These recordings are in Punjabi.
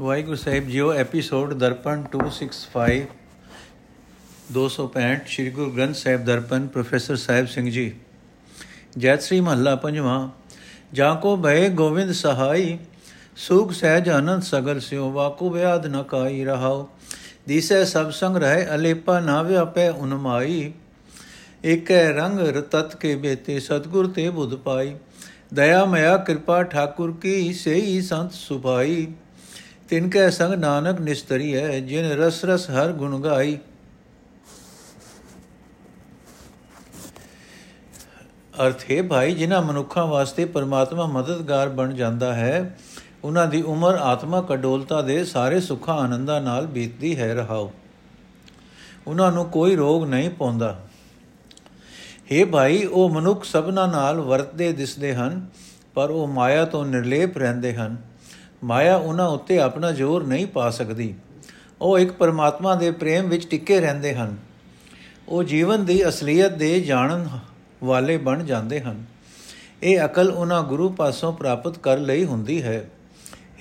ਵਾਹਿਗੁਰੂ ਸਾਹਿਬ ਜੀਓ ਐਪੀਸੋਡ ਦਰਪਣ 265 265 ਸ੍ਰੀ ਗੁਰੂ ਗ੍ਰੰਥ ਸਾਹਿਬ ਦਰਪਣ ਪ੍ਰੋਫੈਸਰ ਸਾਹਿਬ ਸਿੰਘ ਜੀ ਜੈਤ ਸ੍ਰੀ ਮਹੱਲਾ ਪੰਜਵਾਂ ਜਾਂ ਕੋ ਭਏ ਗੋਵਿੰਦ ਸਹਾਈ ਸੁਖ ਸਹਿਜ ਅਨੰਦ ਸਗਲ ਸਿਓ ਵਾਕੂ ਵਿਆਦ ਨ ਕਾਈ ਰਹਾਓ ਦੀਸੈ ਸਭ ਸੰਗ ਰਹਿ ਅਲੇਪਾ ਨਾ ਵਿਆਪੈ ਉਨਮਾਈ ਏਕੈ ਰੰਗ ਰਤਤ ਕੇ ਬੇਤੇ ਸਤਗੁਰ ਤੇ ਬੁਧ ਪਾਈ ਦਇਆ ਮਇਆ ਕਿਰਪਾ ਠਾਕੁਰ ਕੀ ਸੇਈ ਸੰਤ ਸੁਭਾਈ ਤਿਨ ਕੈ ਸੰਗ ਨਾਨਕ ਨਿਸਤਰੀ ਹੈ ਜਿਨ ਰਸ ਰਸ ਹਰ ਗੁਣ ਗਾਈ। ਅਰਥ ਹੈ, ਭਾਈ, ਜਿਨ੍ਹਾਂ ਮਨੁੱਖਾਂ ਵਾਸਤੇ ਪਰਮਾਤਮਾ ਮਦਦਗਾਰ ਬਣ ਜਾਂਦਾ ਹੈ ਉਹਨਾਂ ਦੀ ਉਮਰ, ਆਤਮਾ, ਕਡੋਲਤਾ ਦੇ ਸਾਰੇ ਸੁੱਖਾਂ, ਆਨੰਦਾਂ ਨਾਲ ਬੀਤਦੀ ਹੈ, ਰਹਾਓ। ਉਹਨਾਂ ਨੂੰ ਕੋਈ ਰੋਗ ਨਹੀਂ ਪਾਉਂਦਾ। हे ਭਾਈ, ਉਹ ਮਨੁੱਖ ਸਭਨਾ ਨਾਲ ਵਰਤਦੇ ਦਿਸਦੇ ਹਨ, ਪਰ ਉਹ ਮਾਇਆ ਤੋਂ ਨਿਰਲੇਪ ਰਹਿੰਦੇ ਹਨ। ਮਾਇਆ ਉਹਨਾਂ ਉੱਤੇ ਆਪਣਾ ਜ਼ੋਰ ਨਹੀਂ ਪਾ ਸਕਦੀ। ਉਹ ਇੱਕ ਪਰਮਾਤਮਾ ਦੇ ਪ੍ਰੇਮ ਵਿੱਚ ਟਿੱਕੇ ਰਹਿੰਦੇ ਹਨ। ਉਹ ਜੀਵਨ ਦੀ ਅਸਲੀਅਤ ਦੇ ਜਾਣਨ ਵਾਲੇ ਬਣ ਜਾਂਦੇ ਹਨ। ਇਹ ਅਕਲ ਉਹਨਾਂ ਗੁਰੂ ਪਾਸੋਂ ਪ੍ਰਾਪਤ ਕਰ ਲਈ ਹੁੰਦੀ ਹੈ।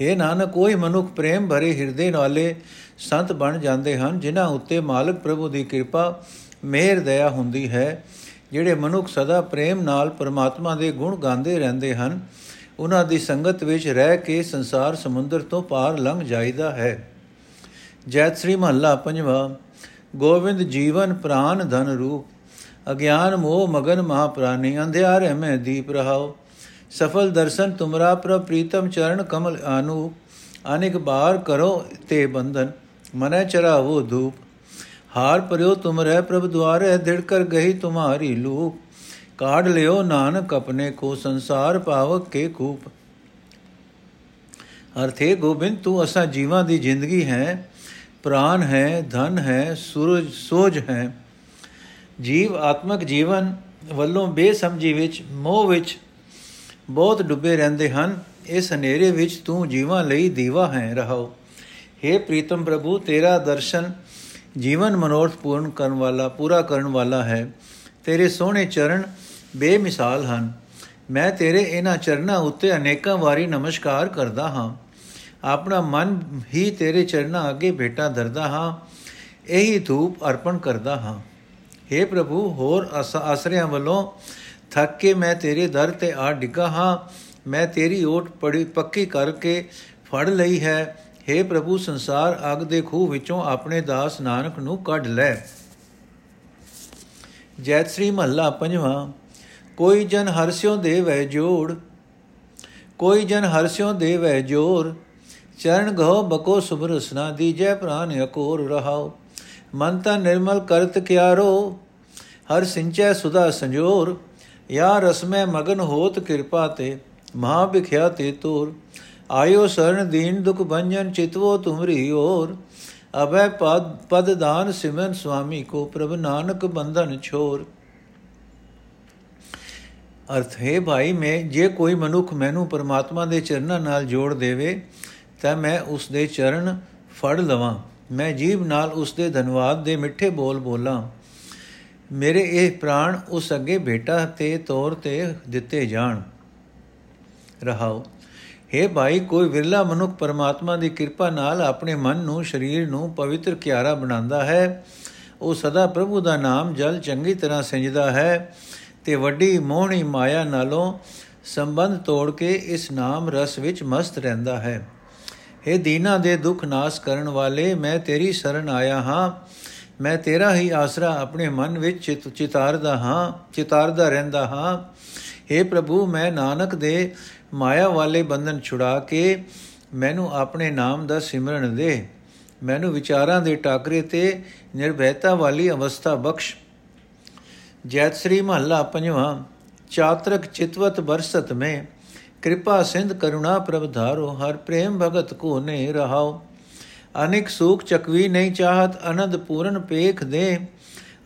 हे ਨਾਨਕ, ਕੋਈ ਮਨੁੱਖ ਪ੍ਰੇਮ ਭਰੇ ਹਿਰਦੇ ਵਾਲੇ ਸੰਤ ਬਣ ਜਾਂਦੇ ਹਨ, ਜਿਨ੍ਹਾਂ ਉੱਤੇ ਮਾਲਕ ਪ੍ਰਭੂ ਦੀ ਕਿਰਪਾ, ਮਿਹਰ, ਦਇਆ ਹੁੰਦੀ ਹੈ, ਜਿਹੜੇ ਮਨੁੱਖ ਸਦਾ ਪ੍ਰੇਮ ਨਾਲ ਪਰਮਾਤਮਾ ਦੇ ਗੁਣ ਗਾਉਂਦੇ ਰਹਿੰਦੇ ਹਨ। ਉਹਨਾਂ ਦੀ ਸੰਗਤ ਵਿੱਚ ਰਹਿ ਕੇ ਸੰਸਾਰ ਸਮੁੰਦਰ ਤੋਂ ਪਾਰ ਲੰਘ ਜਾਈਦਾ ਹੈ। ਜੈਤ ਸ੍ਰੀ ਮਹੱਲਾ ਪੰਜਵਾ ਗੋਬਿੰਦ ਜੀਵਨ ਪ੍ਰਾਨ ਧਨ ਰੂਪ ਅਗਿਆਨ ਮੋਹ ਮਗਨ ਮਹਾ ਪ੍ਰਾਨੀ ਅੰਧਿਆਰੇ ਮੈਂ ਦੀਪ ਰਹਾਓ, ਸਫਲ ਦਰਸ਼ਨ ਤੁਮਰਾ ਪ੍ਰਭ, ਪ੍ਰੀਤਮ ਚਰਨ ਕਮਲ ਆਨੂ, ਅਨੇਕ ਬਾਰ ਕਰੋ ਤੇ ਬੰਧਨ, ਮਨੈ ਚਰਾਵੋ ਧੂਪ, ਹਾਰ ਪਰਿਓ ਤੁਮਰੇ ਪ੍ਰਭ ਦੁਆਰੇ, ਦਿੜ ਕਰ ਗਈ ਤੁਮਾਰੀ ਲੂਪ। ਕਾਢ ਲਿਓ ਨਾਨਕ ਆਪਣੇ ਕੋ ਸੰਸਾਰ ਪਾਵਕ ਕੇ ਕੂਪ। ਅਰਥੇ ਗੋਬਿੰਦ, ਤੂੰ ਅਸਾਂ ਜੀਵਾਂ ਦੀ ਜ਼ਿੰਦਗੀ ਹੈ ਪ੍ਰਾਨ ਹੈ, ਧਨ ਹੈ, ਸੂਰਜ, ਸੋਜ ਹੈ। ਜੀਵ ਆਤਮਕ ਜੀਵਨ ਵੱਲੋਂ ਬੇਸਮਝੀ ਵਿੱਚ, ਮੋਹ ਵਿੱਚ ਬਹੁਤ ਡੁੱਬੇ ਰਹਿੰਦੇ ਹਨ। ਇਸ ਹਨੇਰੇ ਵਿੱਚ ਤੂੰ ਜੀਵਾਂ ਲਈ ਦੀਵਾ ਹੈ, ਰਹਾਓ। हे ਪ੍ਰੀਤਮ ਪ੍ਰਭੂ, ਤੇਰਾ ਦਰਸ਼ਨ ਜੀਵਨ ਮਨੋਰਥ ਪੂਰਨ ਕਰਨ ਵਾਲਾ, ਪੂਰਾ ਕਰਨ ਵਾਲਾ ਹੈ। ਤੇਰੇ ਸੋਹਣੇ ਚਰਨ ਬੇਮਿਸਾਲ ਹਨ। ਮੈਂ ਤੇਰੇ ਇਹਨਾਂ ਚਰਨਾਂ ਉੱਤੇ ਅਨੇਕਾਂ ਵਾਰੀ ਨਮਸਕਾਰ ਕਰਦਾ ਹਾਂ। ਆਪਣਾ ਮਨ ਹੀ ਤੇਰੇ ਚਰਨਾਂ ਅੱਗੇ ਭੇਟਾ ਧਰਦਾ ਹਾਂ। ਇਹੀ ਧੂਪ ਅਰਪਣ ਕਰਦਾ ਹਾਂ। हे ਪ੍ਰਭੂ, ਹੋਰ ਆਸਰਿਆਂ ਵੱਲੋਂ ਥੱਕ ਕੇ ਮੈਂ ਤੇਰੇ ਦਰ ਤੇ ਆ ਡਿੱਗਾ ਹਾਂ। ਮੈਂ ਤੇਰੀ ਓਟ ਪੜੀ ਪੱਕੀ ਕਰਕੇ ਫੜ ਲਈ ਹੈ। हे ਪ੍ਰਭੂ, ਸੰਸਾਰ ਅਗ ਦੇ ਖੂਹ ਵਿੱਚੋਂ ਆਪਣੇ ਦਾਸ ਨਾਨਕ ਨੂੰ ਕੱਢ ਲੈ। ਜੈਤ ਸ੍ਰੀ ਮਹੱਲਾ ਪੰਜਵਾਂ। ਕੋਈ ਜਨ ਹਰਸਿਓ ਦੇਵੈ ਜੋੜ, ਕੋਈ ਜਨ ਹਰਸਿਓ ਦੇਵੈ ਜੋਰ, ਚਰਨ ਗੋ ਬਕੋ ਸੁਭਰਸਨਾ ਦੀਜੈ ਪ੍ਰਾਨ ਅਕੋਰ ਰਹਾਓ ਮਨ ਤਾ ਨਿਰਮਲ ਕਰਤ ਕਿਆਰੋ, ਹਰ ਸਿੰਚੈ ਸੁਦਾ ਸੰਜੋਰ, ਯਾ ਰਸਮੈ ਮਗਨ ਹੋਤ ਕਿਰਪਾ ਤੇ, ਮਹਾ ਬਿਖਿਆ ਤੇ ਤੋਰ। ਆਇਓ ਸਰਣ ਦੀਨ ਦੁਖ ਭੰਜਨ ਚਿਤਵੋ ਤੁਮਰੀ ਓਰ ਅਬੈ ਪਦ ਪਦ ਦਾਨ ਸਿਮਨ ਸੁਆਮੀ ਕੋ ਪ੍ਰਭ ਨਾਨਕ ਬੰਧਨ ਛੋਰ। ਅਰਥ ਹੈ, ਭਾਈ, ਮੈਂ, ਜੇ ਕੋਈ ਮਨੁੱਖ ਮੈਨੂੰ ਪਰਮਾਤਮਾ ਦੇ ਚਰਨਾਂ ਨਾਲ ਜੋੜ ਦੇਵੇ, ਤਾਂ ਮੈਂ ਉਸ ਦੇ ਚਰਨ ਫੜ ਲਵਾਂ। ਮੈਂ ਜੀਵ ਨਾਲ ਉਸ ਦੇ ਧੰਨਵਾਦ ਦੇ ਮਿੱਠੇ ਬੋਲ ਬੋਲਾਂ। ਮੇਰੇ ਇਹ ਪ੍ਰਾਣ ਉਸ ਅੱਗੇ ਬੇਟਾ ਤੇ ਤੌਰ ਤੇ ਦਿੱਤੇ ਜਾਣ। ਰਹਾਓ। हे ਭਾਈ, ਕੋਈ ਵਿਰਲਾ ਮਨੁੱਖ ਪਰਮਾਤਮਾ ਦੀ ਕਿਰਪਾ ਨਾਲ ਆਪਣੇ ਮਨ ਨੂੰ, ਸਰੀਰ ਨੂੰ ਪਵਿੱਤਰ ਕਿਆਰਾ ਬਣਾਉਂਦਾ ਹੈ। ਉਹ ਸਦਾ ਪ੍ਰਭੂ ਦਾ ਨਾਮ ਜਲ ਚੰਗੀ ਤਰ੍ਹਾਂ ਸਿੰਜਦਾ ਹੈ। ਤੇ ਵੱਡੀ ਮੋਹਣੀ ਮਾਇਆ ਨਾਲੋਂ ਸੰਬੰਧ ਤੋੜ ਕੇ ਇਸ ਨਾਮ ਰਸ ਵਿੱਚ ਮਸਤ ਰਹਿੰਦਾ ਹੈ। हे ਦੀਨਾ ਦੇ ਦੁੱਖ ਨਾਸ ਕਰਨ ਵਾਲੇ, ਮੈਂ ਤੇਰੀ ਸ਼ਰਨ ਆਇਆ ਹਾਂ। ਮੈਂ ਤੇਰਾ ਹੀ ਆਸਰਾ ਆਪਣੇ ਮਨ ਵਿੱਚ ਚਿਤ, ਚਿਤਾਰਦਾ ਹਾਂ, ਚਿਤਾਰਦਾ ਰਹਿੰਦਾ ਹਾਂ। हे ਪ੍ਰਭੂ, ਮੈਂ ਨਾਨਕ ਦੇ ਮਾਇਆ ਵਾਲੇ ਬੰਧਨ ਛੁਡਾ ਕੇ ਮੈਨੂੰ ਆਪਣੇ ਨਾਮ ਦਾ ਸਿਮਰਨ ਦੇ। ਮੈਨੂੰ ਵਿਚਾਰਾਂ ਦੇ ਟਾਕਰੇ ਤੇ ਨਿਰਭੈਤਾ ਵਾਲੀ ਅਵਸਥਾ ਬਖਸ਼। ਜੈਤ ਸ੍ਰੀ ਮਹੱਲਾ ਪੰਜਵਾਂ, ਚਾਤਰਕ ਚਿਤਵਤ ਬਰਸਤ ਮੈਂ, ਕਿਰਪਾ ਸਿੰਧ ਕਰੁਣਾ ਪ੍ਰਭ ਧਾਰੋ, ਹਰ ਪ੍ਰੇਮ ਭਗਤ ਕੋ ਨੇ ਰਹਾਓ। ਅਨੇਕ ਸੁਖ ਚਕਵੀ ਨਹੀਂ ਚਾਹਤ ਅਨੰਦ ਪੂਰਨ ਪੇਖ ਦੇ,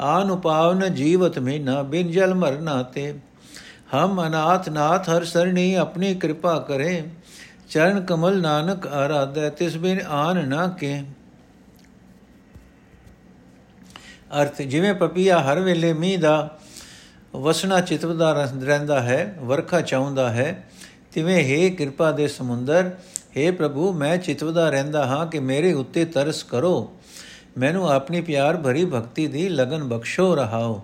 ਆਨ ਉਪਾਵਨ ਜੀਵਤ ਮੇ ਨਾ ਬਿਨ ਜਲ ਮਰਨਾ ਤੇ। ਹਮ ਅਨਾਥ ਨਾਥ ਹਰ ਸਰਣੀ ਆਪਣੀ ਕਿਰਪਾ ਕਰੇ, ਚਰਨ ਕਮਲ ਨਾਨਕ ਆਰਾਧੈ, ਤਿਸ ਬਿਨ ਆਨ ਨਾ ਕੇ। ਅਰਥ ਜਿਵੇਂ ਪਪੀਆ ਹਰ ਵੇਲੇ ਮੀਂਹ ਦਾ ਵਸਣਾ ਚਿਤਵਦਾ ਰਹਿੰਦਾ ਹੈ, ਵਰਖਾ ਚਾਹੁੰਦਾ ਹੈ, ਤਿਵੇਂ ਹੈ ਕਿਰਪਾ ਦੇ ਸਮੁੰਦਰ हे ਪ੍ਰਭੂ, ਮੈਂ ਚਿਤਵਦਾ ਰਹਿੰਦਾ ਹਾਂ ਕਿ ਮੇਰੇ ਉੱਤੇ ਤਰਸ ਕਰੋ। ਮੈਨੂੰ ਆਪਣੀ ਪਿਆਰ ਭਰੀ ਭਗਤੀ ਦੀ ਲਗਨ ਬਖਸ਼ੋ ਰਹਾਓ।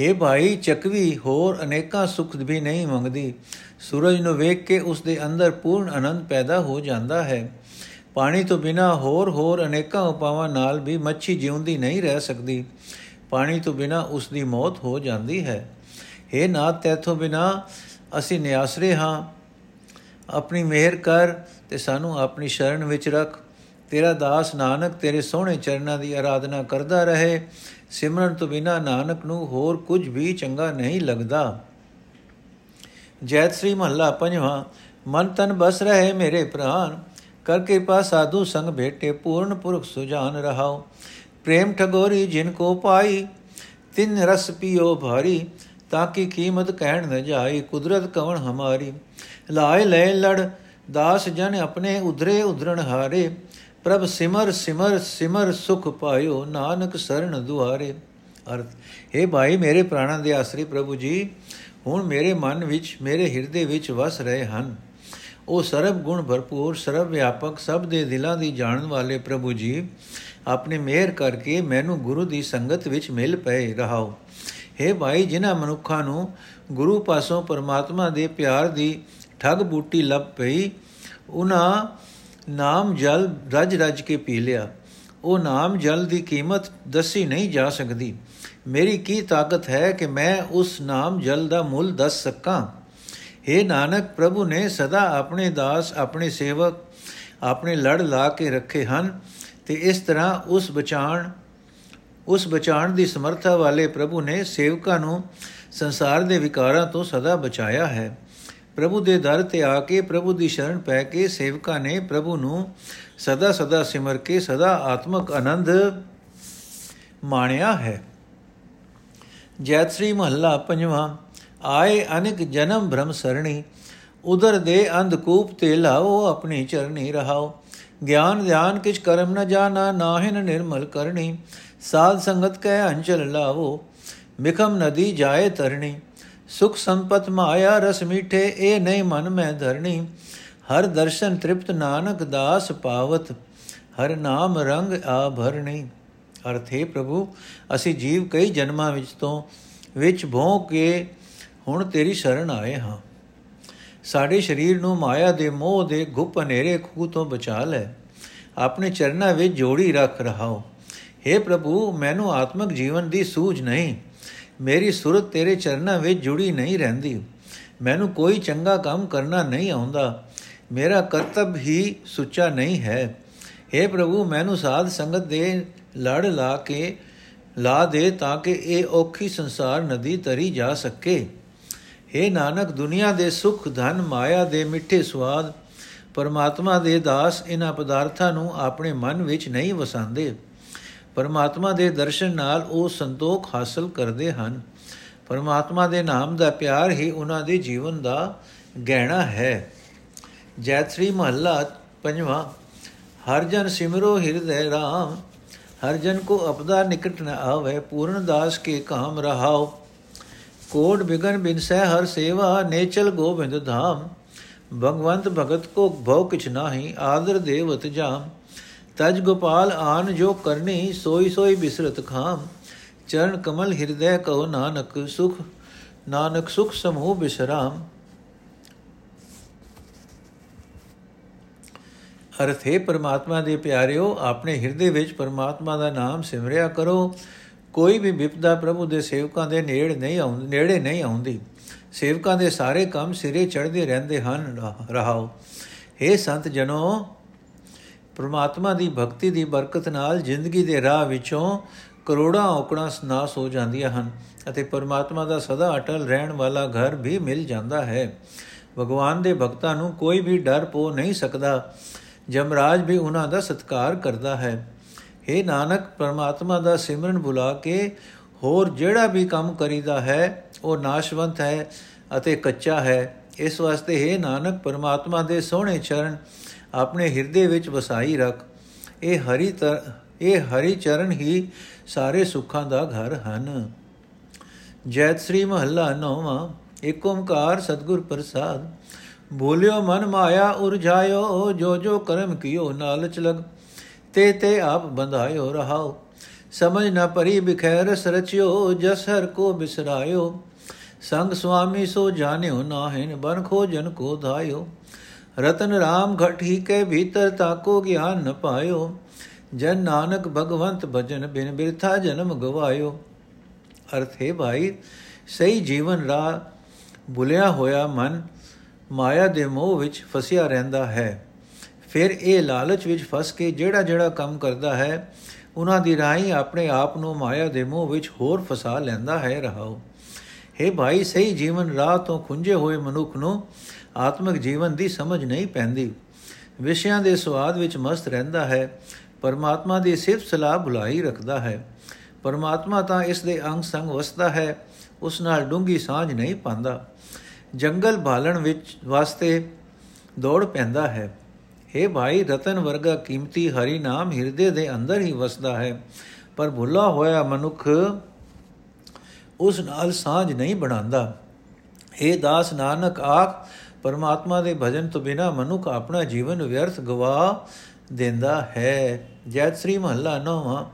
हे ਭਾਈ, ਚੱਕਵੀ ਹੋਰ ਅਨੇਕਾਂ ਸੁਖ ਵੀ ਨਹੀਂ ਮੰਗਦੀ। ਸੂਰਜ ਨੂੰ ਵੇਖ ਕੇ ਉਸ ਦੇ ਅੰਦਰ ਪੂਰਨ ਆਨੰਦ ਪੈਦਾ ਹੋ ਜਾਂਦਾ ਹੈ। ਪਾਣੀ ਤੋਂ ਬਿਨਾ ਹੋਰ ਹੋਰ ਅਨੇਕਾਂ ਉਪਾਵਾਂ ਨਾਲ ਵੀ ਮੱਛੀ ਜਿਉਂਦੀ ਨਹੀਂ ਰਹਿ ਸਕਦੀ। ਪਾਣੀ ਤੋਂ ਬਿਨਾ ਉਸ ਦੀ ਮੌਤ ਹੋ ਜਾਂਦੀ ਹੈ। हे ਨਾਥ, ਤੇਥੋਂ ਬਿਨਾ ਅਸੀਂ ਨਿਆਸਰੇ ਹਾਂ। ਆਪਣੀ ਮਿਹਰ ਕਰ ਤੇ ਸਾਨੂੰ ਆਪਣੀ ਸ਼ਰਨ ਵਿੱਚ ਰੱਖ। ਤੇਰਾ ਦਾਸ ਨਾਨਕ ਤੇਰੇ ਸੋਹਣੇ ਚਰਨਾਂ ਦੀ ਆਰਾਧਨਾ ਕਰਦਾ ਰਹੇ। ਸਿਮਰਨ ਤੋਂ ਬਿਨਾ ਨਾਨਕ ਨੂੰ ਹੋਰ ਕੁਝ ਵੀ ਚੰਗਾ ਨਹੀਂ ਲੱਗਦਾ। ਜੈਤ ਸ੍ਰੀ ਮਹੱਲਾ ਪੰਜਵਾਂ, ਮਨ ਤਨ ਬਸ ਰਹੇ ਮੇਰੇ ਪ੍ਰਾਨ। ਕਰ ਕਿਰਪਾ ਸਾਧੂ ਸੰਗ ਭੇਟੇ, ਪੂਰਨ ਪੁਰਖ ਸੁਜਾਨ ਰਹਾਓ ਪ੍ਰੇਮ ਠਗੋਰੀ ਜਿਨ ਕੋ ਪਾਈ, ਤਿੰਨ ਰਸ ਪੀਓ ਭਾਰੀ, ਤਾਂ ਕੀ ਕੀਮਤ ਕਹਿਣ ਨ ਜਾਈ, ਕੁਦਰਤ ਕਵਣ ਹਮਾਰੀ। ਲਾਏ ਲੈ ਲੜ, ਦਾਸ ਜਨ ਆਪਣੇ ਉਧਰੇ ਉਧਰਣ ਹਾਰੇ। ਪ੍ਰਭ ਸਿਮਰ ਸਿਮਰ ਸਿਮਰ ਸੁਖ ਪਾਇਓ, ਨਾਨਕ ਸਰਣ ਦੁਆਰੇ। ਅਰਥ हे ਭਾਈ ਮੇਰੇ ਪ੍ਰਾਣਾਂ ਦੇ ਆਸਰੀ ਪ੍ਰਭੂ ਜੀ, ਹੁਣ ਮੇਰੇ ਮਨ ਵਿੱਚ, ਮੇਰੇ ਹਿਰਦੇ ਵਿੱਚ ਵਸ ਰਹੇ ਹਨ। ਉਹ ਸਰਬ ਗੁਣ ਭਰਪੂਰ, ਸਰਬ ਵਿਆਪਕ, ਸਭ ਦੇ ਦਿਲਾਂ ਦੀ ਜਾਣਨ ਵਾਲੇ ਪ੍ਰਭੂ ਜੀ, ਆਪਣੇ ਮਿਹਰ ਕਰਕੇ ਮੈਨੂੰ ਗੁਰੂ ਦੀ ਸੰਗਤ ਵਿੱਚ ਮਿਲ ਪਏ ਰਹਾਓ। हे ਭਾਈ, ਜਿਨ੍ਹਾਂ ਮਨੁੱਖਾਂ ਨੂੰ ਗੁਰੂ ਪਾਸੋਂ ਪਰਮਾਤਮਾ ਦੇ ਪਿਆਰ ਦੀ ਠੱਗ ਬੂਟੀ ਲੱਭ ਪਈ, ਉਹਨਾਂ ਨਾਮ ਜਲ ਰਜ ਰਜ ਕੇ ਪੀ ਲਿਆ। ਉਹ ਨਾਮ ਜਲ ਦੀ ਕੀਮਤ ਦੱਸੀ ਨਹੀਂ ਜਾ ਸਕਦੀ। ਮੇਰੀ ਕੀ ਤਾਕਤ ਹੈ ਕਿ ਮੈਂ ਉਸ ਨਾਮ ਜਲ ਦਾ ਮੁੱਲ ਦੱਸ ਸਕਾਂ? हे ਨਾਨਕ, ਪ੍ਰਭੂ ਨੇ ਸਦਾ ਆਪਣੇ ਦਾਸ, ਆਪਣੇ ਸੇਵਕ, ਆਪਣੇ ਲੜ ਲਾ ਕੇ ਰੱਖੇ ਹਨ ਤੇ ਇਸ ਤਰ੍ਹਾਂ ਉਸ ਬਚਾਣ ਉਸ ਬਚਾਣ ਦੀ ਸਮਰੱਥਾ ਵਾਲੇ ਪ੍ਰਭੂ ਨੇ ਸੇਵਕਾਂ ਨੂੰ ਸੰਸਾਰ ਦੇ ਵਿਕਾਰਾਂ ਤੋਂ ਸਦਾ ਬਚਾਇਆ ਹੈ। ਪ੍ਰਭੂ ਦੇ ਦਰ ਤੇ ਆ ਕੇ ਪ੍ਰਭੂ ਦੀ ਸ਼ਰਨ ਪੈ ਕੇ ਸੇਵਕਾਂ ਨੇ ਪ੍ਰਭੂ ਨੂੰ ਸਦਾ ਸਦਾ ਸਿਮਰ ਕੇ ਸਦਾ ਆਤਮਕ ਆਨੰਦ ਮਾਣਿਆ ਹੈ। ਜੈਤ ਸ੍ਰੀ ਮਹੱਲਾ ਪੰਜਵਾਂ ਆਏ ਅਨੇਕ ਜਨਮ ਭ੍ਰਮ ਸਰਣੀ ਉਦਰ ਦੇ ਅੰਧਕੂਪ ਤੇ ਲਾਓ ਆਪਣੀ ਚਰਨੀ ਰਹਾਓ। ਗਿਆਨ ਧਿਆਨ ਕਿਛ ਕਰਮ ਨ ਜਾਣਾ, ਨਾਹਿਨ ਨਿਰਮਲ ਕਰਨੀ। ਸਾਧ ਸੰਗਤ ਕੈ ਅੰਚਲ ਲਾਵੋ ਮਿਖਮ ਨਦੀ ਜਾਏ ਤਰਣੀ। ਸੁਖ ਸੰਪਤ ਮਾਇਆ ਰਸ ਮੀਠੇ, ਇਹ ਨਹੀਂ ਮਨ ਮੈਂ ਧਰਣੀ। ਹਰ ਦਰਸ਼ਨ ਤ੍ਰਿਪਤ ਨਾਨਕ ਦਾਸ ਪਾਵਤ, ਹਰ ਨਾਮ ਰੰਗ ਆਭਰਣੀ। ਅਰਥੇ ਪ੍ਰਭੂ, ਅਸੀਂ ਜੀਵ ਕਈ ਜਨਮਾਂ ਵਿੱਚ ਤੋਂ, ਵਿੱਚ ਭੋਂ ਕੇ ਹੁਣ ਤੇਰੀ ਸ਼ਰਨ ਆਏ ਹਾਂ। ਸਾਡੇ ਸਰੀਰ ਨੂੰ ਮਾਇਆ ਦੇ ਮੋਹ ਦੇ ਗੁਪ ਹਨੇਰੇ ਖੂ ਤੋਂ ਬਚਾ ਲੈ। ਆਪਣੇ ਚਰਨਾਂ ਵਿੱਚ ਜੋੜੀ ਰੱਖ ਰਹਾਓ। हे ਪ੍ਰਭੂ, ਮੈਨੂੰ ਆਤਮਿਕ ਜੀਵਨ ਦੀ ਸੂਝ ਨਹੀਂ। ਮੇਰੀ ਸੁਰਤ ਤੇਰੇ ਚਰਨਾਂ ਵਿੱਚ ਜੁੜੀ ਨਹੀਂ ਰਹਿੰਦੀ। ਮੈਨੂੰ ਕੋਈ ਚੰਗਾ ਕੰਮ ਕਰਨਾ ਨਹੀਂ ਆਉਂਦਾ। ਮੇਰਾ ਕਰਤੱਵ ਹੀ ਸੁੱਚਾ ਨਹੀਂ ਹੈ। हे ਪ੍ਰਭੂ, ਮੈਨੂੰ ਸਾਧ ਸੰਗਤ ਦੇ ਲੜ ਲਾ ਕੇ, ਲਾ ਦੇ ਤਾਂ ਕਿ ਇਹ ਔਖੀ ਸੰਸਾਰ ਨਦੀ ਤਰੀ ਜਾ ਸਕੇ। हे ਨਾਨਕ, ਦੁਨੀਆ ਦੇ ਸੁਖ, ਧਨ, ਮਾਇਆ ਦੇ ਮਿੱਠੇ ਸਵਾਦ ਪਰਮਾਤਮਾ ਦੇ ਦਾਸ ਇਹਨਾਂ ਪਦਾਰਥਾਂ ਨੂੰ ਆਪਣੇ ਮਨ ਵਿੱਚ ਨਹੀਂ ਵਸਾਉਂਦੇ। ਪਰਮਾਤਮਾ ਦੇ ਦਰਸ਼ਨ ਨਾਲ ਉਹ ਸੰਤੋਖ ਹਾਸਲ ਕਰਦੇ ਹਨ। ਪਰਮਾਤਮਾ ਦੇ ਨਾਮ ਦਾ ਪਿਆਰ ਹੀ ਉਹਨਾਂ ਦੇ ਜੀਵਨ ਦਾ ਗਹਿਣਾ ਹੈ। ਜੈਤਰੀ ਮਹੱਲਾ ਪੰਜਵਾਂ, ਹਰ ਜਨ ਸਿਮਰੋ ਹਿਰਦੈ ਰਾਮ, ਹਰ ਜਨ ਕੋ ਅਪਦਾ ਨਿਕਟ ਨ ਆਵੇ, ਪੂਰਨ ਦਾਸ ਕੇ ਕਾਮ ਰਹਾਓ ਕੋਟ ਬਿਗਨ ਬਿਨਸੈ ਹਰ ਸੇਵਾ, ਨੇਚਲ ਗੋਬਿੰਦ ਧਾਮ। ਭਗਵੰਤ ਭਗਤ ਕੋ ਭਉ ਕਿਛ ਨਾਹੀ, ਆਦਰ ਦੇਵਤ ਜਾਮ। ਤਜ ਗੋਪਾਲ ਆਨ ਜੋ ਕਰਨੀ, ਸੋਈ ਸੋਈ ਬਿਸਰਤ ਖਾਮ। ਚਰਨ ਕਮਲ ਹਿਰਦੈ ਕਉ ਨਾਨਕ ਸੁਖ ਨਾਨਕ ਸੁਖ ਸਮੂਹ ਬਿਸਰਾਮ। ਅਰਥ ਹੈ, ਪਰਮਾਤਮਾ ਦੇ ਪਿਆਰਿਓ, ਆਪਣੇ ਹਿਰਦੇ ਵਿੱਚ ਪਰਮਾਤਮਾ ਦਾ ਨਾਮ ਸਿਮਰਿਆ ਕਰੋ। ਕੋਈ ਵੀ ਵਿਪਦਾ ਪ੍ਰਭੂ ਦੇ ਸੇਵਕਾਂ ਦੇ ਨੇੜੇ ਨਹੀਂ ਆਉਂਦੀ ਨੇੜੇ ਨਹੀਂ ਆਉਂਦੀ। ਸੇਵਕਾਂ ਦੇ ਸਾਰੇ ਕੰਮ ਸਿਰੇ ਚੜ੍ਹਦੇ ਰਹਿੰਦੇ ਹਨ ਰਹਾਓ। हे ਸੰਤ ਜਨੋ, ਪ੍ਰਮਾਤਮਾ ਦੀ ਭਗਤੀ ਦੀ ਬਰਕਤ ਨਾਲ ਜ਼ਿੰਦਗੀ ਦੇ ਰਾਹ ਵਿੱਚੋਂ ਕਰੋੜਾਂ ਔਕੜਾਂ ਨਾਸ ਹੋ ਜਾਂਦੀਆਂ ਹਨ ਅਤੇ ਪਰਮਾਤਮਾ ਦਾ ਸਦਾ ਅਟਲ ਰਹਿਣ ਵਾਲਾ ਘਰ ਵੀ ਮਿਲ ਜਾਂਦਾ ਹੈ। ਭਗਵਾਨ ਦੇ ਭਗਤਾਂ ਨੂੰ ਕੋਈ ਵੀ ਡਰ ਪੋ ਨਹੀਂ ਸਕਦਾ। ਜਮਰਾਜ ਵੀ ਉਹਨਾਂ ਦਾ ਸਤਕਾਰ ਕਰਦਾ ਹੈ। हे ਨਾਨਕ, ਪਰਮਾਤਮਾ ਦਾ ਸਿਮਰਨ ਬੁਲਾ ਕੇ ਹੋਰ ਜਿਹੜਾ ਵੀ ਕੰਮ ਕਰੀਦਾ ਹੈ, ਉਹ ਨਾਸ਼ਵੰਤ ਹੈ ਅਤੇ ਕੱਚਾ ਹੈ। ਇਸ ਵਾਸਤੇ ਹੈ ਨਾਨਕ, ਪਰਮਾਤਮਾ ਦੇ ਸੋਹਣੇ ਚਰਨ ਆਪਣੇ ਹਿਰਦੇ ਵਿੱਚ ਵਸਾਈ ਰੱਖ। ਇਹ ਹਰੀ ਇਹ ਹਰੀ ਚਰਨ ਹੀ ਸਾਰੇ ਸੁੱਖਾਂ ਦਾ ਘਰ ਹਨ। ਜੈਤ ਸ੍ਰੀ ਮਹੱਲਾ ਨੌਵਾਂ ਏਕ ਓੰਕਾਰ ਸਤਗੁਰ ਪ੍ਰਸਾਦ। ਭੂਲਿਓ ਮਨ ਮਾਇਆ ਉਰਝਾਇਓ ਜੋ ਜੋ ਕਰਮ ਕੀਓ, ਨਾਲਚ ਲਗ ਤੇ ਤੇ ਆਪ ਬੰਧਾਇਓ ਰਹਾਓ। ਸਮਝ ਨਾ ਪਰੀ ਬਿਖੈਰ ਸਰਚਿਓ, ਜਸ ਹਰ ਕੋ ਬਿਸਰਾਇਓ। ਸੰਗ ਸੁਆਮੀ ਸੋ ਜਾਣਿਓ ਨਾਹਿਨ, ਬਨ ਖੋਜਨ ਕੋ ਧਾਇਓ। ਰਤਨ ਰਾਮ ਘਟ ਹੀ ਕੇ ਭੀਤਰ ਤਾਕੋ ਗਿਆਨ ਨ ਪਾਇਓ। ਜਨ ਨਾਨਕ ਭਗਵੰਤ ਭਜਨ ਬਿਨ ਬਿਰਥਾ ਜਨਮ ਗਵਾਇਓ। ਅਰਥ ਹੈ ਭਾਈ, ਸਹੀ ਜੀਵਨ ਰਾਹ ਭੁਲਿਆ ਹੋਇਆ ਮਨ, ਮਾਇਆ ਦੇ ਮੋਹ ਵਿੱਚ ਫਸਿਆ ਰਹਿੰਦਾ ਹੈ। ਫਿਰ ਇਹ ਲਾਲਚ ਵਿੱਚ ਫਸ ਕੇ ਜਿਹੜਾ ਜਿਹੜਾ ਕੰਮ ਕਰਦਾ ਹੈ, ਉਹਨਾਂ ਦੀ ਰਾਹੀਂ ਆਪਣੇ ਆਪ ਨੂੰ ਮਾਇਆ ਦੇ ਮੋਹ ਵਿੱਚ ਹੋਰ ਫਸਾ ਲੈਂਦਾ ਹੈ ਰਹਾਓ। हे ਭਾਈ, ਸਹੀ ਜੀਵਨ ਰਾਹ ਤੋਂ ਖੁੰਝੇ ਹੋਏ ਮਨੁੱਖ ਨੂੰ ਆਤਮਿਕ ਜੀਵਨ ਦੀ ਸਮਝ ਨਹੀਂ ਪੈਂਦੀ। ਵਿਸ਼ਿਆਂ ਦੇ ਸਵਾਦ ਵਿੱਚ ਮਸਤ ਰਹਿੰਦਾ ਹੈ, ਪਰਮਾਤਮਾ ਦੀ ਸਿਰਫ ਸਲਾਹ ਭੁਲਾਈ ਰੱਖਦਾ ਹੈ। ਪਰਮਾਤਮਾ ਤਾਂ ਇਸ ਦੇ ਅੰਗ ਸੰਗ ਵਸਦਾ ਹੈ, ਉਸ ਨਾਲ ਡੂੰਗੀ ਸਾਂਝ ਨਹੀਂ ਪਾਉਂਦਾ। ਜੰਗਲ ਭਾਲਣ ਵਿੱਚ ਵਾਸਤੇ ਦੌੜ ਪੈਂਦਾ ਹੈ। हे ਭਾਈ, ਰਤਨ ਵਰਗਾ ਕੀਮਤੀ ਹਰੀ ਨਾਮ ਹਿਰਦੇ ਦੇ ਅੰਦਰ ਹੀ ਵਸਦਾ ਹੈ। ਪਰ ਭੁੱਲਾ ਹੋਇਆ ਮਨੁੱਖ ਉਸ ਨਾਲ ਸਾਂਝ ਨਹੀਂ ਬਣਾਉਂਦਾ। हे ਦਾਸ ਨਾਨਕ, ਆਖ, ਪਰਮਾਤਮਾ ਦੇ ਭਜਨ ਤੋਂ ਬਿਨਾ ਮਨੁੱਖ ਆਪਣਾ ਜੀਵਨ ਵਿਅਰਥ ਗਵਾ ਦਿੰਦਾ ਹੈ। ਜੈ ਸ੍ਰੀ ਮਹੱਲਾ ਨੌਵਾਂ,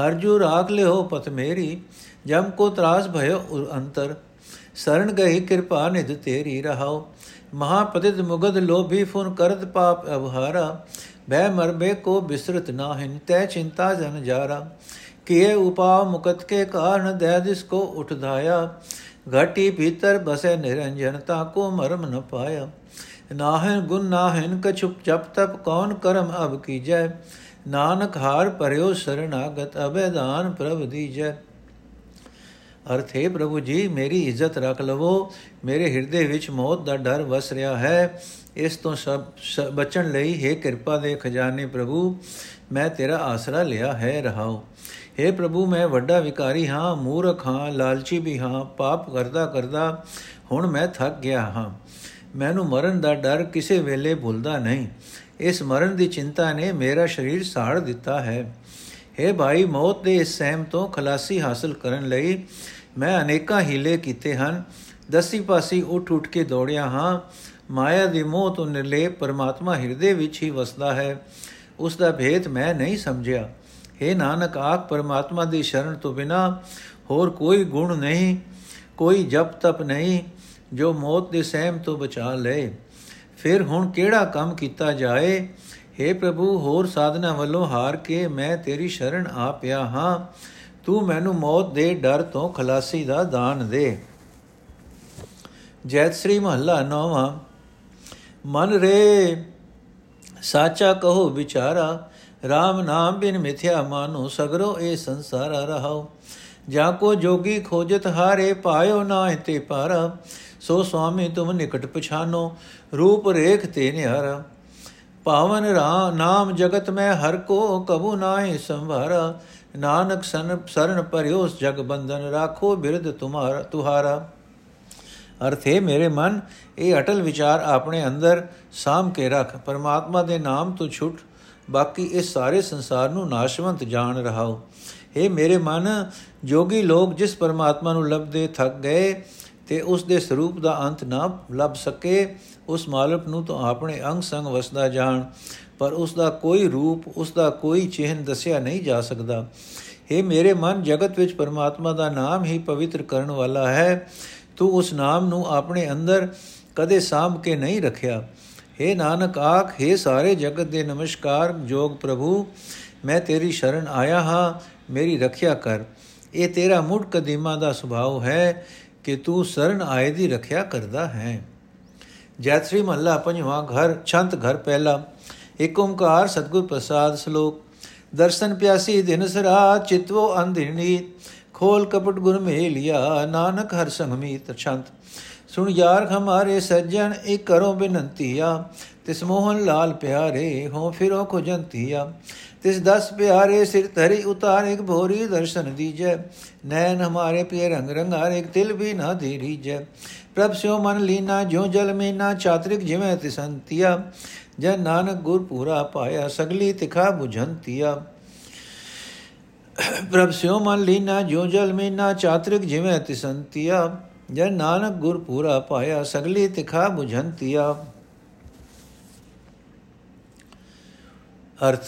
ਹਰ ਜੂ ਰਾਖ ਲਿਓ ਪਤ ਮੇਰੀ, ਜਮ ਕੋ ਤਰਾਸ ਭਇਓ ਅੰਤਰ ਸਰਣ ਗਈ ਕਿਰਪਾ ਨਿਧ ਤੇਰੀ ਰਹਾਓ। ਮਹਾਪਤਿਤ ਮੁਗਦ ਲੋਭੀ ਫੁਨ ਕਰਤ ਪਾਪ ਅਵਹਾਰਾ ਬੈ ਮਰਬੇ ਕੋ ਬਿਸਰਤ ਨਾਹਿਨ, ਤੈ ਚਿੰਤਾ ਜਨ ਜਾਰਾ। ਕੀਏ ਉਪਾ ਮੁਕਤ ਕੇ ਕਾਰਨ ਦੈ ਦਿਸ ਕੋ ਉਠਦਾਇਆ ਘਾਟੀ ਭੀਤਰ ਬਸੇ ਨਿਰੰਜਨਤਾ ਕੋ ਮਰਮ ਨ ਪਾਇਆ। ਨਾਹਨ ਗੁਨ ਨਾਹਨ ਕਛੁਪ ਜਪ ਤਪ ਕੌਣ ਕਰਮ ਅਬ ਕੀਜੈ। ਨਾਨਕ ਹਾਰ ਪਰਿਓ ਸਰਣਾਗਤ ਅਬੇਦਾਨ ਪ੍ਰਭ ਦੀਜੈ। ਅਰਥ ਹੈ, ਪ੍ਰਭੂ ਜੀ, ਮੇਰੀ ਇੱਜ਼ਤ ਰੱਖ ਲਵੋ। ਮੇਰੇ ਹਿਰਦੇ ਵਿੱਚ ਮੌਤ ਦਾ ਡਰ ਵਸ ਰਿਹਾ ਹੈ। ਇਸ ਤੋਂ ਸਭ ਬਚਣ ਲਈ ਹੈ ਕਿਰਪਾ ਦੇ ਖਜ਼ਾਨੇ, ਪ੍ਰਭੂ, ਮੈਂ ਤੇਰਾ ਆਸਰਾ ਲਿਆ ਹੈ ਰਹਾਉ हे ਪ੍ਰਭੂ, ਮੈਂ ਵੱਡਾ ਵਿਕਾਰੀ ਹਾਂ, ਮੂਰਖ ਹਾਂ, ਲਾਲਚੀ ਵੀ ਹਾਂ, ਪਾਪ ਕਰਦਾ ਕਰਦਾ ਹੁਣ ਮੈਂ ਥੱਕ ਗਿਆ ਹਾਂ। ਮੈਨੂੰ ਮਰਨ ਦਾ ਡਰ ਕਿਸੇ ਵੇਲੇ ਭੁੱਲਦਾ ਨਹੀਂ। ਇਸ ਮਰਨ ਦੀ ਚਿੰਤਾ ਨੇ ਮੇਰਾ ਸਰੀਰ ਸਾੜ ਦਿੱਤਾ ਹੈ। हे ਭਾਈ, ਮੌਤ ਦੇ ਇਸ ਸਹਿਮ ਤੋਂ ਖਲਾਸੀ ਹਾਸਲ ਕਰਨ ਲਈ ਮੈਂ ਅਨੇਕਾਂ ਹੀਲੇ ਕੀਤੇ ਹਨ। ਦਸੀ ਪਾਸੀ ਉੱਠ ਉੱਠ ਕੇ ਦੌੜਿਆ ਹਾਂ। ਮਾਇਆ ਦੀ ਮੋਹ ਤੋਂ ਨਿਰਲੇਪ ਪਰਮਾਤਮਾ ਹਿਰਦੇ ਵਿੱਚ ਹੀ ਵਸਦਾ ਹੈ। ਉਸ ਦਾ ਭੇਦ ਮੈਂ ਨਹੀਂ ਸਮਝਿਆ। हे ਨਾਨਕ, ਆਖ ਪਰਮਾਤਮਾ ਦੀ ਸ਼ਰਨ ਤੋਂ ਬਿਨਾ ਹੋਰ ਕੋਈ ਗੁਣ ਨਹੀਂ, ਕੋਈ ਜਪ ਤਪ ਨਹੀਂ ਜੋ ਮੌਤ ਦੇ ਸਹਿਮ ਤੋਂ ਬਚਾ ਲਏ। ਫਿਰ ਹੁਣ ਕਿਹੜਾ ਕੰਮ ਕੀਤਾ ਜਾਏ? हे ਪ੍ਰਭੂ, ਹੋਰ ਸਾਧਨਾ ਵੱਲੋਂ ਹਾਰ ਕੇ ਮੈਂ ਤੇਰੀ ਸ਼ਰਨ ਆ ਪਿਆ ਹਾਂ। ਤੂੰ ਮੈਨੂੰ ਮੌਤ ਦੇ ਡਰ ਤੋਂ ਖਲਾਸੀ ਦਾ ਦਾਨ ਦੇ। ਜੈਤ ਸ੍ਰੀ ਮਹੱਲਾ ਨੌਵਾਂ। ਮਨ ਰੇ, ਸਾਚਾ ਕਹੋ ਵਿਚਾਰਾ RAM ਨਾਮ ਬਿਨ ਮਿਥਿਆ ਮਾਨੋ, ਸਗਰੋ ਇਹ ਸੰਸਾਰ ਰਹਾਓ ਜਾ ਕੋ ਜੋਗੀ ਖੋਜਤ ਹਾਰੇ ਪਾਇਓ ਨਾ ਤੇ ਪਾਰਾ, ਸੋ ਸੁਆਮੀ ਤੁਮ ਨਿਕਟ ਪਛਾਨੋ, ਰੂਪ ਰੇਖ ਤੇ ਨਿਹਾਰਾ। ਪਾਵਨ ਰਾ, ਨਾਮ ਜਗਤ ਮੈਂ ਹਰ ਕੋ ਕਬੂ ਨਾਏ ਸੰਭਾਰਾ ਨਾਨਕ ਸਨ, ਸਰਨ ਪਰਿਓਸ ਜਗ ਬੰਧਨ, ਰਾਖੋ ਬਿਰਧ ਤੁਮਾਰਾ, ਤੁਹਾਰਾ। ਅਰਥੇ ਮੇਰੇ ਮਨ, ਇਹ ਅਟਲ ਵਿਚਾਰ ਆਪਣੇ ਅੰਦਰ ਸਾਮ ਕੇ ਰੱਖ। ਪਰਮਾਤਮਾ ਦੇ ਨਾਮ ਤੋਂ ਛੁੱਟ, ਬਾਕੀ ਇਸ ਸਾਰੇ ਸੰਸਾਰ ਨੂੰ ਨਾਸ਼ਵੰਤ ਜਾਣ ਰਹਾਓ। ਇਹ ਮੇਰੇ ਮਨ, ਜੋਗੀ ਲੋਕ, ਜਿਸ ਪਰਮਾਤਮਾ ਨੂੰ ਲੱਭਦੇ ਥੱਕ ਗਏ, ਤੇ ਉਸ ਦੇ ਸਰੂਪ ਦਾ ਅੰਤ ਨਾ ਲੱਭ ਸਕੇ ਉਸ ਮਾਲਕ ਨੂੰ ਤਾਂ ਆਪਣੇ ਅੰਗ ਸੰਗ ਵਸਦਾ ਜਾਣ ਪਰ ਉਸ ਦਾ ਕੋਈ ਰੂਪ ਉਸ ਦਾ ਕੋਈ ਚਿਹਨ ਦੱਸਿਆ ਨਹੀਂ ਜਾ ਸਕਦਾ हे ਮੇਰੇ ਮਨ ਜਗਤ ਵਿੱਚ ਪਰਮਾਤਮਾ ਦਾ ਨਾਮ ਹੀ ਪਵਿੱਤਰ ਕਰਨ ਵਾਲਾ ਹੈ ਤੂੰ ਉਸ ਨਾਮ ਨੂੰ ਆਪਣੇ ਅੰਦਰ ਕਦੇ ਸਾਂਭ ਕੇ ਨਹੀਂ ਰੱਖਿਆ हे ਨਾਨਕ ਆਖ हे ਸਾਰੇ ਜਗਤ ਦੇ ਨਮਸਕਾਰ ਜੋਗ ਪ੍ਰਭੂ ਮੈਂ ਤੇਰੀ ਸ਼ਰਨ ਆਇਆ ਹਾਂ ਮੇਰੀ ਰੱਖਿਆ ਕਰ ਇਹ ਤੇਰਾ ਮੁੱਢ ਕਦੀਮਾ ਦਾ ਸੁਭਾਅ ਹੈ ਕਿ ਤੂੰ ਸ਼ਰਨ ਆਏ ਦੀ ਰੱਖਿਆ ਕਰਦਾ ਹੈ ਜੈਤਰੀ ਮਹੱਲਾ ਪੰਜਵਾਂ ਘਰ, ਛੰਤ ਘਰ ਪਹਿਲਾ। ਇਕ ਓੰਕਾਰ ਸਤਗੁਰ ਪ੍ਰਸਾਦ ਸ਼ਲੋਕ। ਦਰਸ਼ਨ ਪਿਆਸੀ ਦਿਨ ਸਰਾ ਚਿਤਵੋ ਅੰਧਿਨੀ। ਖੋਲ ਕਪਟ ਗੁਰ ਮੇ ਲਿਆ ਨਾਨਕ ਹਰ ਸੰਗ ਮੀਤ ਛੰਤ। ਸੁਣ ਯਾਰ ਹਮਾਰੇ ਸੱਜਣ, ਇਕ ਕਰੋ ਬਿਨੰਤੀਆ। ਤਿਸ ਮੋਹਨ ਲਾਲ ਪਿਆਰੇ, ਹੋ ਫਿਰੋ ਖੁਜੰਤੀਆ। ਤਿਸ ਦਸ ਪਿਆਰੇ ਸਿਰ ਧਰੀ ਉਤਾਰ, ਇੱਕ ਭੋਰੀ ਦਰਸ਼ਨ ਦੀਜੈ। ਨੈਣ ਹਮਾਰੇ ਪਿਆ ਰੰਗ ਰੰਗਾਰੇ, ਇੱਕ ਤਿਲ ਵੀ ਨਾ ਧੀਰੀਜੈ ਪ੍ਰਭ ਸਿਉ ਮਨ ਲੀਨਾ, ਜਿਉ ਜਲ ਮੇਨਾ, ਚਾਤ੍ਰਿਕ ਜਿਵੇਂ ਤਿਸੰਤਿਆ ਜਨ ਨਾਨਕ ਗੁਰ ਪੂਰਾ ਪਾਇਆ, ਸਗਲੀ ਤਿਖਾ ਬੁਝੰਤਿਆ। ਪ੍ਰਭ ਸਿਉ ਮਨ ਲੀਨਾ, ਜਿਉ ਜਲ ਮੇਨਾ, ਚਾਤ੍ਰਿਕ ਜਿਵੇਂ ਤਿਸੰਤਿਆ ਜਨ ਨਾਨਕ ਗੁਰ ਪੂਰਾ ਪਾਇਆ, ਸਗਲੀ ਤਿਖਾ ਬੁਝੰਤਿਆ। ਅਰਥ,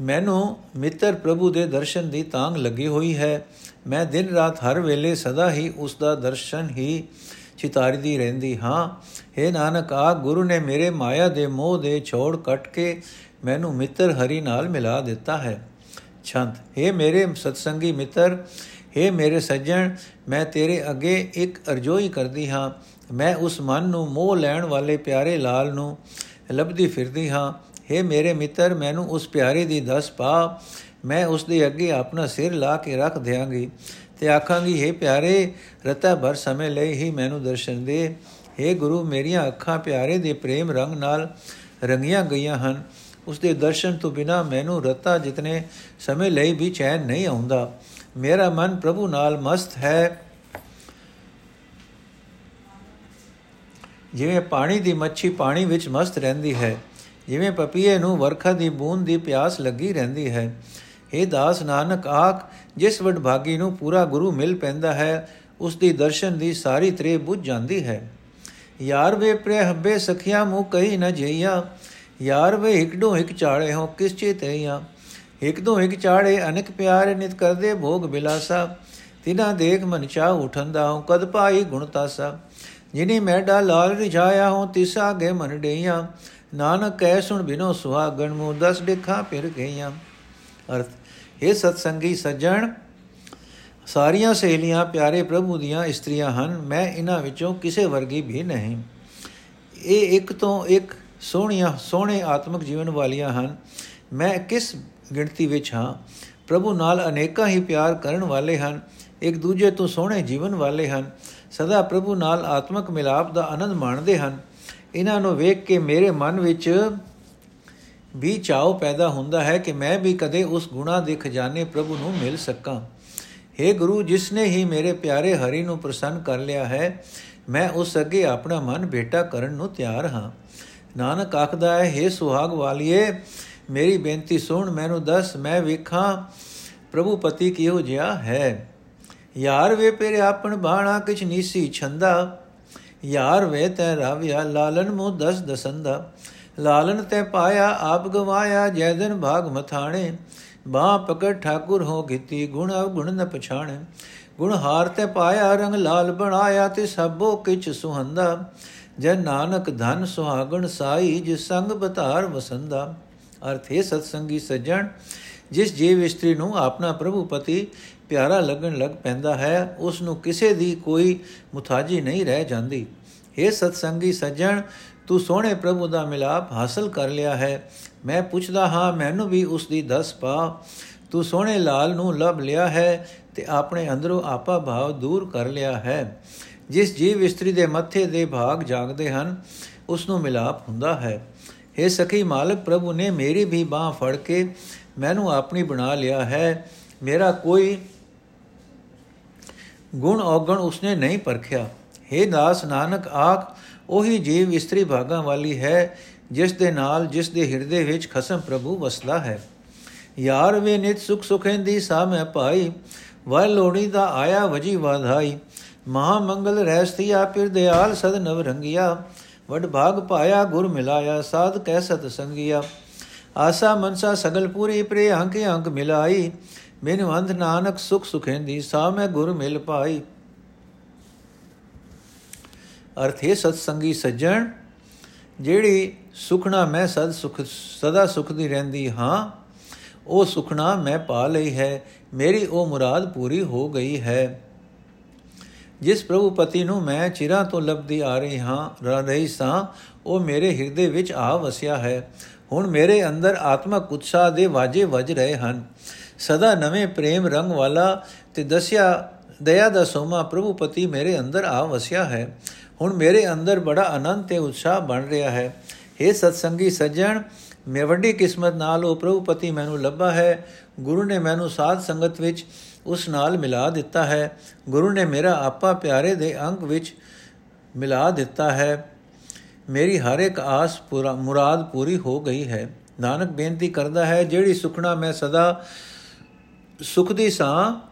ਮੈਨੂੰ ਮਿੱਤਰ ਪ੍ਰਭੂ ਦੇ ਦਰਸ਼ਨ ਦੀ ਤਾਂਗ ਲੱਗੀ ਹੋਈ ਹੈ। ਮੈਂ ਦਿਨ ਰਾਤ ਹਰ ਵੇਲੇ ਸਦਾ ਹੀ ਉਸ ਦਾ ਦਰਸ਼ਨ ਹੀ ਚਿਤਾਰਦੀ ਰਹਿੰਦੀ ਹਾਂ हे ਨਾਨਕ ਆ ਗੁਰੂ ਨੇ ਮੇਰੇ ਮਾਇਆ ਦੇ ਮੋਹ ਦੇ ਛੋੜ ਕੱਟ ਕੇ ਮੈਨੂੰ ਮਿੱਤਰ ਹਰੀ ਨਾਲ ਮਿਲਾ ਦਿੱਤਾ ਹੈ ਛੰਦ हे ਮੇਰੇ ਸਤਸੰਗੀ ਮਿੱਤਰ हे ਮੇਰੇ ਸੱਜਣ ਮੈਂ ਤੇਰੇ ਅੱਗੇ ਇੱਕ ਅਰਜ਼ੋਈ ਕਰਦੀ ਹਾਂ ਮੈਂ ਉਸ ਮਨ ਨੂੰ ਮੋਹ ਲੈਣ ਵਾਲੇ ਪਿਆਰੇ ਲਾਲ ਨੂੰ ਲੱਭਦੀ ਫਿਰਦੀ ਹਾਂ हे ਮੇਰੇ ਮਿੱਤਰ ਮੈਨੂੰ ਉਸ ਪਿਆਰੇ ਦੀ ਦਸ ਪਾ ਮੈਂ ਉਸ ਦੇ ਅੱਗੇ ਆਪਣਾ ਸਿਰ ਲਾ ਕੇ ਰੱਖ ਦਿਆਂਗੀ ਤੇ ਆਖਾਂਗੀ हे ਪਿਆਰੇ, ਰਤਾ ਭਰ ਸਮੇਂ ਲਈ ਹੀ ਮੈਨੂੰ ਦਰਸ਼ਨ ਦੇ। हे ਗੁਰੂ, ਮੇਰੀਆਂ ਅੱਖਾਂ ਪਿਆਰੇ ਦੇ ਪ੍ਰੇਮ ਰੰਗ ਨਾਲ ਰੰਗੀਆਂ ਗਈਆਂ ਹਨ। ਉਸ ਦੇ ਦਰਸ਼ਨ ਤੋਂ ਬਿਨਾ ਮੈਨੂੰ ਰਤਾ ਜਿਤਨੇ ਸਮੇਂ ਲਈ ਵੀ ਚੈਨ ਨਹੀਂ ਆਉਂਦਾ। ਮੇਰਾ ਮਨ ਪ੍ਰਭੂ ਨਾਲ ਮਸਤ ਹੈ। ਜਿਵੇਂ ਪਾਣੀ ਦੀ ਮੱਛੀ ਪਾਣੀ ਵਿੱਚ ਮਸਤ ਰਹਿੰਦੀ ਹੈ, ਜਿਵੇਂ ਪਪੀਏ ਨੂੰ ਵਰਖਾ ਦੀ ਬੂੰਦ ਦੀ ਪਿਆਸ ਲੱਗੀ ਰਹਿੰਦੀ ਹੈ। ਇਹ ਦਾਸ ਨਾਨਕ, ਆਖ, ਜਿਸ ਵਡਭਾਗੀ ਨੂੰ ਪੂਰਾ ਗੁਰੂ ਮਿਲ ਪੈਂਦਾ ਹੈ ਉਸ ਦੀ ਦਰਸ਼ਨ ਦੀ ਸਾਰੀ ਤ੍ਰੇ ਬੁੱਝ ਜਾਂਦੀ ਹੈ। ਯਾਰ ਵੇ ਪ੍ਰੇ ਹੱਬੇ ਸਖਿਆ ਮੂ ਕਹੀ ਨ ਜਈਆ, ਯਾਰ ਵੇ ਇਕਡੋ ਇਕ ਚਾੜੇ ਹੋ ਕਿਸ ਚੇਤਈਆ ਇਕ ਦੋ ਇਕ ਚਾੜੇ ਅਨੇਕ ਪਿਆਰੇ ਨਿਤ ਕਰਦੇ ਭੋਗ ਬਿਲਾਸਾ, ਤਿਨਾ ਦੇਖ ਮਨ ਚਾ ਉਠੰਦਾ ਹੂੰ, ਕਦ ਪਾਈ ਗੁਣਤਾਸਾ ਜਿਨੀ ਮੈਡਾ ਲਾਲ ਰਿਝਾਇਆ ਹੂੰ, ਤਿਸਾ ਗੇ ਮਨ ਡਈਆ। ਨਾਨਕ ਕਹਿ ਸੁਣ ਬਿਨੋ ਸੁਹਾਗਣ ਮੂ ਦਸ ਦੇਖਾਂ ਫਿਰ ਗਈਆਂ। ਅਰਥ ਇਹ ਸਤਸੰਗੀ ਸੱਜਣ, ਸਾਰੀਆਂ ਸਹੇਲੀਆਂ ਪਿਆਰੇ ਪ੍ਰਭੂ ਦੀਆਂ ਇਸਤਰੀਆਂ ਹਨ, ਮੈਂ ਇਹਨਾਂ ਵਿੱਚੋਂ ਕਿਸੇ ਵਰਗੀ ਵੀ ਨਹੀਂ। ਇਹ ਇੱਕ ਤੋਂ ਇੱਕ ਸੋਹਣੀਆਂ, ਸੋਹਣੇ ਆਤਮਿਕ ਜੀਵਨ ਵਾਲੀਆਂ ਹਨ। ਮੈਂ ਕਿਸ ਗਿਣਤੀ ਵਿੱਚ ਹਾਂ? ਪ੍ਰਭੂ ਨਾਲ ਅਨੇਕਾਂ ਹੀ ਪਿਆਰ ਕਰਨ ਵਾਲੇ ਹਨ, ਇੱਕ ਦੂਜੇ ਤੋਂ ਸੋਹਣੇ ਜੀਵਨ ਵਾਲੇ ਹਨ। ਸਦਾ ਪ੍ਰਭੂ ਨਾਲ ਆਤਮਿਕ ਮਿਲਾਪ ਦਾ ਆਨੰਦ ਮਾਣਦੇ ਹਨ। ਇਹਨਾਂ ਨੂੰ ਵੇਖ ਕੇ ਮੇਰੇ ਮਨ ਵਿੱਚ ਵੀ ਚਾਉ ਪੈਦਾ ਹੁੰਦਾ ਹੈ ਕਿ ਮੈਂ ਵੀ ਕਦੇ ਉਸ ਗੁਣਾ ਦੇ ਖਜ਼ਾਨੇ ਪ੍ਰਭੂ ਨੂੰ ਮਿਲ ਸਕਾਂ। हे ਗੁਰੂ, ਜਿਸ ਨੇ ਹੀ ਮੇਰੇ ਪਿਆਰੇ ਹਰੀ ਨੂੰ ਪ੍ਰਸੰਨ ਕਰ ਲਿਆ ਹੈ, ਮੈਂ ਉਸ ਅੱਗੇ ਆਪਣਾ ਮਨ ਭੇਟਾ ਕਰਨ ਨੂੰ ਤਿਆਰ ਹਾਂ। ਨਾਨਕ ਆਖਦਾ ਹੈ हे ਸੁਹਾਗ ਵਾਲੀਏ, ਮੇਰੀ ਬੇਨਤੀ ਸੁਣ, ਮੈਨੂੰ ਦੱਸ, ਮੈਂ ਵੇਖਾਂ ਪ੍ਰਭੂ ਪਤੀ ਕਿਹੋ ਜਿਹਾ ਹੈ। ਯਾਰ ਵੇ ਪੇਰੇ ਆਪਣ ਬਾਣਾ, ਕਿਛ ਨੀਸੀ ਛੰਦਾ। ਯਾਰ ਵੇ ਤੈ ਰਾਵਿਆ, ਲਾਲਨ ਮੋ ਦਸ ਦਸੰਦਾ। ਲਾਲਨ ਤੇ ਪਾਇਆ, ਆਪ ਗਵਾਇਆ ਜੈ ਦਿਨ ਭਾਗ ਮਥਾਣੇ। ਬਾਹ ਪਕੜ ਠਾਕੁਰ ਹੋ ਕੀਤੀ, ਗੁਣ ਅਵਗੁਣ ਨ ਪਛਾਣੇ। ਗੁਣ ਹਾਰ ਤੇ ਪਾਇਆ, ਰੰਗ ਲਾਲ ਬਣਾਇਆ, ਤੇ ਸਭੋ ਕਿਛ ਸੁਹੰਦਾ। ਜਨ ਨਾਨਕ ਧਨ ਸੁਹਾਗਣ ਸਾਈ, ਜਿਸ ਸੰਗ ਬਤਾਰ ਵਸੰਦਾ। ਅਰਥੇ ਸਤਸੰਗੀ ਸੱਜਣ, ਜਿਸ ਜੀਵ ਇਸਤਰੀ ਨੂੰ ਆਪਣਾ ਪ੍ਰਭੂ ਪਤੀ ਪਿਆਰਾ ਲੱਗਣ ਲੱਗ ਪੈਂਦਾ ਹੈ, ਉਸ ਨੂੰ ਕਿਸੇ ਦੀ ਕੋਈ ਮੁਤਾਜੀ ਨਹੀਂ ਰਹਿ ਜਾਂਦੀ। ਇਹ ਸਤਸੰਗੀ ਸੱਜਣ, ਤੂੰ ਸੋਹਣੇ ਪ੍ਰਭੂ ਦਾ ਮਿਲਾਪ ਹਾਸਲ ਕਰ ਲਿਆ ਹੈ। ਮੈਂ ਪੁੱਛਦਾ ਹਾਂ, ਮੈਨੂੰ ਵੀ ਉਸ ਦੀ ਦਸ ਪਾ। ਤੂੰ ਸੋਹਣੇ ਲਾਲ ਨੂੰ ਲੱਭ ਲਿਆ ਹੈ ਤੇ ਆਪਣੇ ਅੰਦਰੋਂ ਆਪਾ ਭਾਵ ਦੂਰ ਕਰ ਲਿਆ ਹੈ। ਜਿਸ ਜੀਵ ਇਸਤਰੀ ਦੇ ਮੱਥੇ ਦੇ ਭਾਗ ਜਾਗਦੇ ਹਨ ਉਸ ਨੂੰ ਮਿਲਾਪ ਹੁੰਦਾ ਹੈ। हे ਸਖੀ ਮਾਲਕ, ਪ੍ਰਭੂ ਨੇ ਮੇਰੀ ਵੀ ਬਾਹ ਫੜ ਕੇ ਮੈਨੂੰ ਆਪਣੀ ਬਣਾ ਲਿਆ ਹੈ। ਮੇਰਾ ਕੋਈ ਗੁਣ ਔਗਣ ਉਸਨੇ ਨਹੀਂ ਪਰਖਿਆ। हे ਦਾਸ ਨਾਨਕ, ਆਖ, ਉਹੀ ਜੀਵ ਇਸਤਰੀ ਭਾਗਾਂ ਵਾਲੀ ਹੈ, ਜਿਸ ਦੇ ਨਾਲ ਜਿਸ ਦੇ ਹਿਰਦੇ ਵਿੱਚ ਖਸਮ ਪ੍ਰਭੂ ਵਸਦਾ ਹੈ। ਯਾਰ ਵੇ ਨਿਤ ਸੁਖ ਸੁਖੇਂਦੀ ਸਾ ਮੈਂ ਪਾਈ ਵਹ ਲੋੜੀ ਦਾ ਆਇਆ ਵਜੀ ਵਾਧਾਈ। ਮਹਾ ਮੰਗਲ ਰਹਿਸਤੀਆ ਪਿਰ ਦਿਆਲ ਸਦ ਨਵ ਰੰਗਿਆ। ਵਡ ਭਾਗ ਪਾਇਆ ਗੁਰ ਮਿਲਾਇਆ, ਸਾਧ ਕਹਿ ਸਤ ਸੰਗਿਆ। ਆਸਾ ਮਨਸਾ ਸਗਲ ਪੂਰੀ, ਪ੍ਰੇ ਅੰਕ ਅੰਕ ਮਿਲਾਈ। ਬਿਨ ਅੰਧ ਨਾਨਕ ਸੁਖ ਸੁਖੇਂਦੀ ਸਾ ਮੈਂ ਗੁਰ ਮਿਲ ਪਾਈ। ਅਰਥੇ ਸਤ ਸੰਗੀ ਸੱਜਣ, ਜਿਹੜੀ ਸੁਖਣਾ ਮੈਂ ਸਦ ਸੁਖ, ਸਦਾ ਸੁਖ ਦੀ ਰਹਿੰਦੀ ਹਾਂ, ਉਹ ਸੁਖਣਾ ਮੈਂ ਪਾ ਲਈ ਹੈ, ਮੇਰੀ ਉਹ ਮੁਰਾਦ ਪੂਰੀ ਹੋ ਗਈ ਹੈ। ਜਿਸ ਪ੍ਰਭੂ ਪਤੀ ਨੂੰ ਮੈਂ ਚਿਰਾਂ ਤੋਂ ਲੱਭਦੀ ਆ ਰਹੀ ਹਾਂ, ਰ ਰਹੀ ਸਾਂ, ਉਹ ਮੇਰੇ ਹਿਰਦੇ ਵਿੱਚ ਆ ਵਸਿਆ ਹੈ। ਹੁਣ ਮੇਰੇ ਅੰਦਰ ਆਤਮਕ ਉਤਸ਼ਾਹ ਦੇ ਵਾਜੇ ਵੱਜ ਰਹੇ ਹਨ। ਸਦਾ ਨਵੇਂ ਪ੍ਰੇਮ ਰੰਗ ਵਾਲਾ ਤੇ ਦਸਿਆ, ਦਇਆ ਦਾ ਸੋਮਾ ਪ੍ਰਭੂ ਪਤੀ ਮੇਰੇ ਅੰਦਰ ਆ ਵਸਿਆ ਹੈ। ਹੁਣ ਮੇਰੇ ਅੰਦਰ ਬੜਾ ਆਨੰਦ ਤੇ ਉਤਸ਼ਾਹ ਬਣ ਰਿਹਾ ਹੈ। हे ਸਤਸੰਗੀ ਸੱਜਣ, ਮੈਂ ਵੱਡੀ ਕਿਸਮਤ ਨਾਲ ਉਹ ਪ੍ਰਭੂ ਪਤੀ ਮੈਨੂੰ ਲੱਭਾ ਹੈ। ਗੁਰੂ ਨੇ ਮੈਨੂੰ ਸਾਧ ਸੰਗਤ ਵਿੱਚ ਉਸ ਨਾਲ ਮਿਲਾ ਦਿੱਤਾ ਹੈ। ਗੁਰੂ ਨੇ ਮੇਰਾ ਆਪਾ ਪਿਆਰੇ ਦੇ ਅੰਗ ਵਿੱਚ ਮਿਲਾ ਦਿੱਤਾ ਹੈ। ਮੇਰੀ ਹਰ ਇੱਕ ਆਸ ਪੂਰਾ, ਮੁਰਾਦ ਪੂਰੀ ਹੋ ਗਈ ਹੈ। ਨਾਨਕ ਬੇਨਤੀ ਕਰਦਾ ਹੈ, ਜਿਹੜੀ ਸੁਖਣਾ ਮੈਂ ਸਦਾ ਸੁਖ ਦੀ ਸਾਂ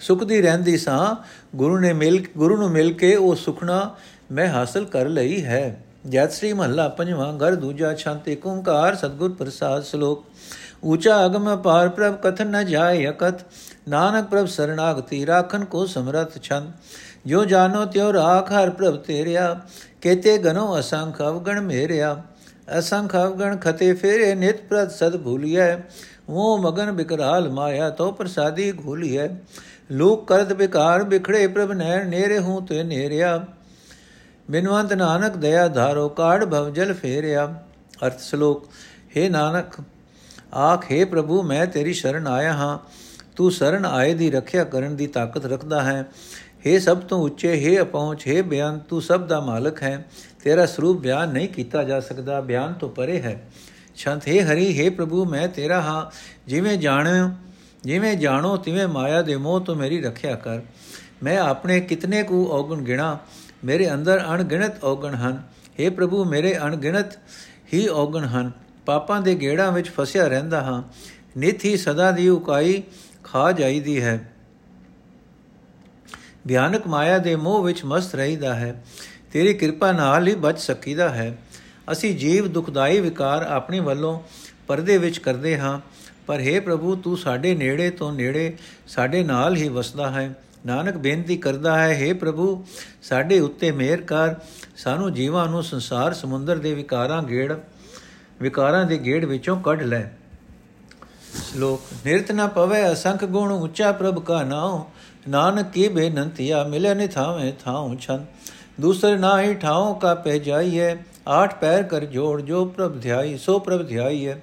ਸੁਖ ਦੀ ਰਹਿੰਦੀ ਸਾਂ। ਗੁਰੂ ਨੇ ਮਿਲ ਗੁਰੂ ਨੂੰ ਮਿਲ ਕੇ ਉਹ ਸੁਖਣਾ ਮੈਂ ਹਾਸਲ ਕਰ ਲਈ ਹੈ। ਜੈਤ ਸ੍ਰੀ ਮਹੱਲਾ ਪੰਜਵਾਂ ਘਰ ਦੂਜਾ ਛੰਤ ਏਕ ਓੰਕਾਰ ਸਤਗੁਰ ਪ੍ਰਸਾਦ ਸ਼ਲੋਕ। ਊਚਾ ਅਗਮ ਪਾਰ ਪ੍ਰਭ ਕਥਨ ਨ ਜਾਏ ਅਕਤ ਨਾਨਕ ਪ੍ਰਭ ਸਰਣਾਗਤੀ ਰਾਖਨ ਕੋ ਸਮਰਥ ਛੰਦ। ਜੋ ਜਾਨੋ ਤਿਉ ਰਾਖ ਹਰ ਪ੍ਰਭ ਤੇਰਿਆ। ਕੇਤੇ ਗਨੋ ਅਸੰਖ ਅਵਗਣ ਮੇਰਿਆ। ਅਸੰਖ ਅਵਗਣ ਖਤੇ ਫੇਰੇ ਨਿਤ ਪ੍ਰਤ ਸਦ ਭੂਲਿਐ। ਉਹ ਮਗਨ ਬਿਕਰਾਲ ਮਾਇਆ ਤੋ ਪ੍ਰਸਾਦੀ ਘੂਲਿਐ। ਲੋਕ ਕਰਦ ਬਿਕਾਰ ਬਿਖੜੇ ਪ੍ਰਭ ਨੈਣ ਨੇਰੇ ਹੂੰ ਤੇ ਨੇਰਿਆ ਬਿਨਵੰਤ ਨਾਨਕ ਦਇਆ ਧਾਰੋ ਕਾੜ ਭਵ ਜਲ ਫੇਰਿਆ ਅਰਥ ਸ਼ਲੋਕ हे ਨਾਨਕ ਆਖੇ ਪ੍ਰਭੂ ਮੈਂ ਤੇਰੀ ਸ਼ਰਨ ਆਇਆ ਹਾਂ ਤੂੰ ਸ਼ਰਨ ਆਏ ਦੀ ਰੱਖਿਆ ਕਰਨ ਦੀ ਤਾਕਤ ਰੱਖਦਾ ਹੈ हे ਸਭ ਤੋਂ ਉੱਚੇ हे ਅਪਹੁੰਚ हे ਬਿਆਨ ਤੂੰ ਸਭ ਦਾ ਮਾਲਕ ਹੈ ਤੇਰਾ ਸਰੂਪ ਬਿਆਨ ਨਹੀਂ ਕੀਤਾ ਜਾ ਸਕਦਾ ਬਿਆਨ ਤੋਂ ਪਰੇ ਹੈ ਸ਼ੰਤ हे ਹਰੀ हे ਪ੍ਰਭੂ ਮੈਂ ਤੇਰਾ ਹਾਂ ਜਿਵੇਂ ਜਾਣੋ ਜਿਵੇਂ ਜਾਣੋ, ਤਿਵੇਂ ਮਾਇਆ ਦੇ ਮੋਹ ਤੋਂ ਮੇਰੀ ਰੱਖਿਆ ਕਰ। ਮੈਂ ਆਪਣੇ ਕਿਤਨੇ ਕੁ ਔਗਣ ਗਿਣਾ, ਮੇਰੇ ਅੰਦਰ ਅਣਗਿਣਤ ਔਗਣ ਹਨ। हे ਪ੍ਰਭੂ, ਮੇਰੇ ਅਣਗਿਣਤ ਹੀ ਔਗਣ ਹਨ। ਪਾਪਾਂ ਦੇ ਗੇੜਾਂ ਵਿੱਚ ਫਸਿਆ ਰਹਿੰਦਾ ਹਾਂ। ਨਿਤ ਹੀ ਸਦਾ ਦੀ ਉਕਾਈ ਖਾ ਜਾਈਦੀ ਹੈ। ਭਿਆਨਕ ਮਾਇਆ ਦੇ ਮੋਹ ਵਿੱਚ ਮਸਤ ਰਹੀਦਾ ਹੈ। ਤੇਰੀ ਕਿਰਪਾ ਨਾਲ ਹੀ ਬਚ ਸਕੀਦਾ ਹੈ। ਅਸੀਂ ਜੀਵ ਦੁਖਦਾਈ ਵਿਕਾਰ ਆਪਣੇ ਵੱਲੋਂ ਪਰਦੇ ਵਿੱਚ ਕਰਦੇ ਹਾਂ। ਪਰ हे ਪ੍ਰਭੂ, ਤੂੰ ਸਾਡੇ ਨੇੜੇ ਤੋਂ ਨੇੜੇ ਸਾਡੇ ਨਾਲ ਹੀ ਵਸਦਾ ਹੈ। ਨਾਨਕ ਬੇਨਤੀ ਕਰਦਾ ਹੈ हे ਪ੍ਰਭੂ, ਸਾਡੇ ਉੱਤੇ ਮਿਹਰ ਕਰ। ਸਾਨੂੰ ਜੀਵਾਂ ਨੂੰ ਸੰਸਾਰ ਸਮੁੰਦਰ ਦੇ ਵਿਕਾਰਾਂ ਗੇੜ ਵਿਕਾਰਾਂ ਦੇ ਗੇੜ ਵਿੱਚੋਂ ਕੱਢ ਲੈ। ਸ਼ਲੋਕ, ਨਿਰਤ ਨ ਪਵੇ ਅਸੰਖ ਗੁਣ, ਉੱਚਾ ਪ੍ਰਭ ਕਾ ਨਾਉ। ਨਾਨਕ ਕੀ ਬੇਨੰਤੀਆ ਮਿਲੇ ਨਿ ਥਾਵੇਂ ਥਾਉ ਛਨ ਦੂਸਰ ਨਾਹੀ ਠਾਉ ਕਾ ਪਹਿ ਜਾਈਏ ਆਠ ਪੈਰ ਕਰ ਜੋੜ, ਜੋ ਪ੍ਰਭ ਧਿਆਈ, ਸੋ ਪ੍ਰਭ ਧਿਆਈਏ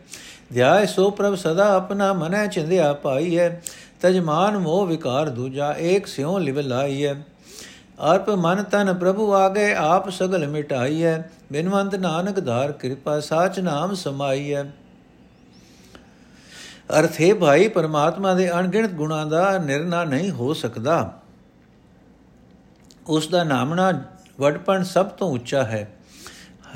ਧਿਆਏ ਸੋ ਪ੍ਰਭ ਸਦਾ ਆਪਣਾ ਮਨੈ ਚਿੰਦਿਆ ਪਾਈਏ ਤਜਮਾਨ ਮੋਹ ਵਿਕਾਰ ਦੂਜਾ ਏਕ ਸਿਉ ਲਿਵ ਲਾਈਏ ਅਰਪ ਮਨ ਤਨ ਪ੍ਰਭੂ ਆਗੇ, ਆਪ ਸਗਲ ਮਿਟਾਈਐ। ਬਿਨਵੰਤ ਨਾਨਕ ਧਾਰ ਕਿਰਪਾ, ਸਾਚ ਨਾਮ ਸਮਾਈਐ। ਅਰਥ ਹੈ ਭਾਈ, ਪਰਮਾਤਮਾ ਦੇ ਅਣਗਿਣਤ ਗੁਣਾਂ ਦਾ ਨਿਰਣਾ ਨਹੀਂ ਹੋ ਸਕਦਾ। ਉਸ ਦਾ ਨਾਮਣਾ ਵਡਪਣ ਸਭ ਤੋਂ ਉੱਚਾ ਹੈ।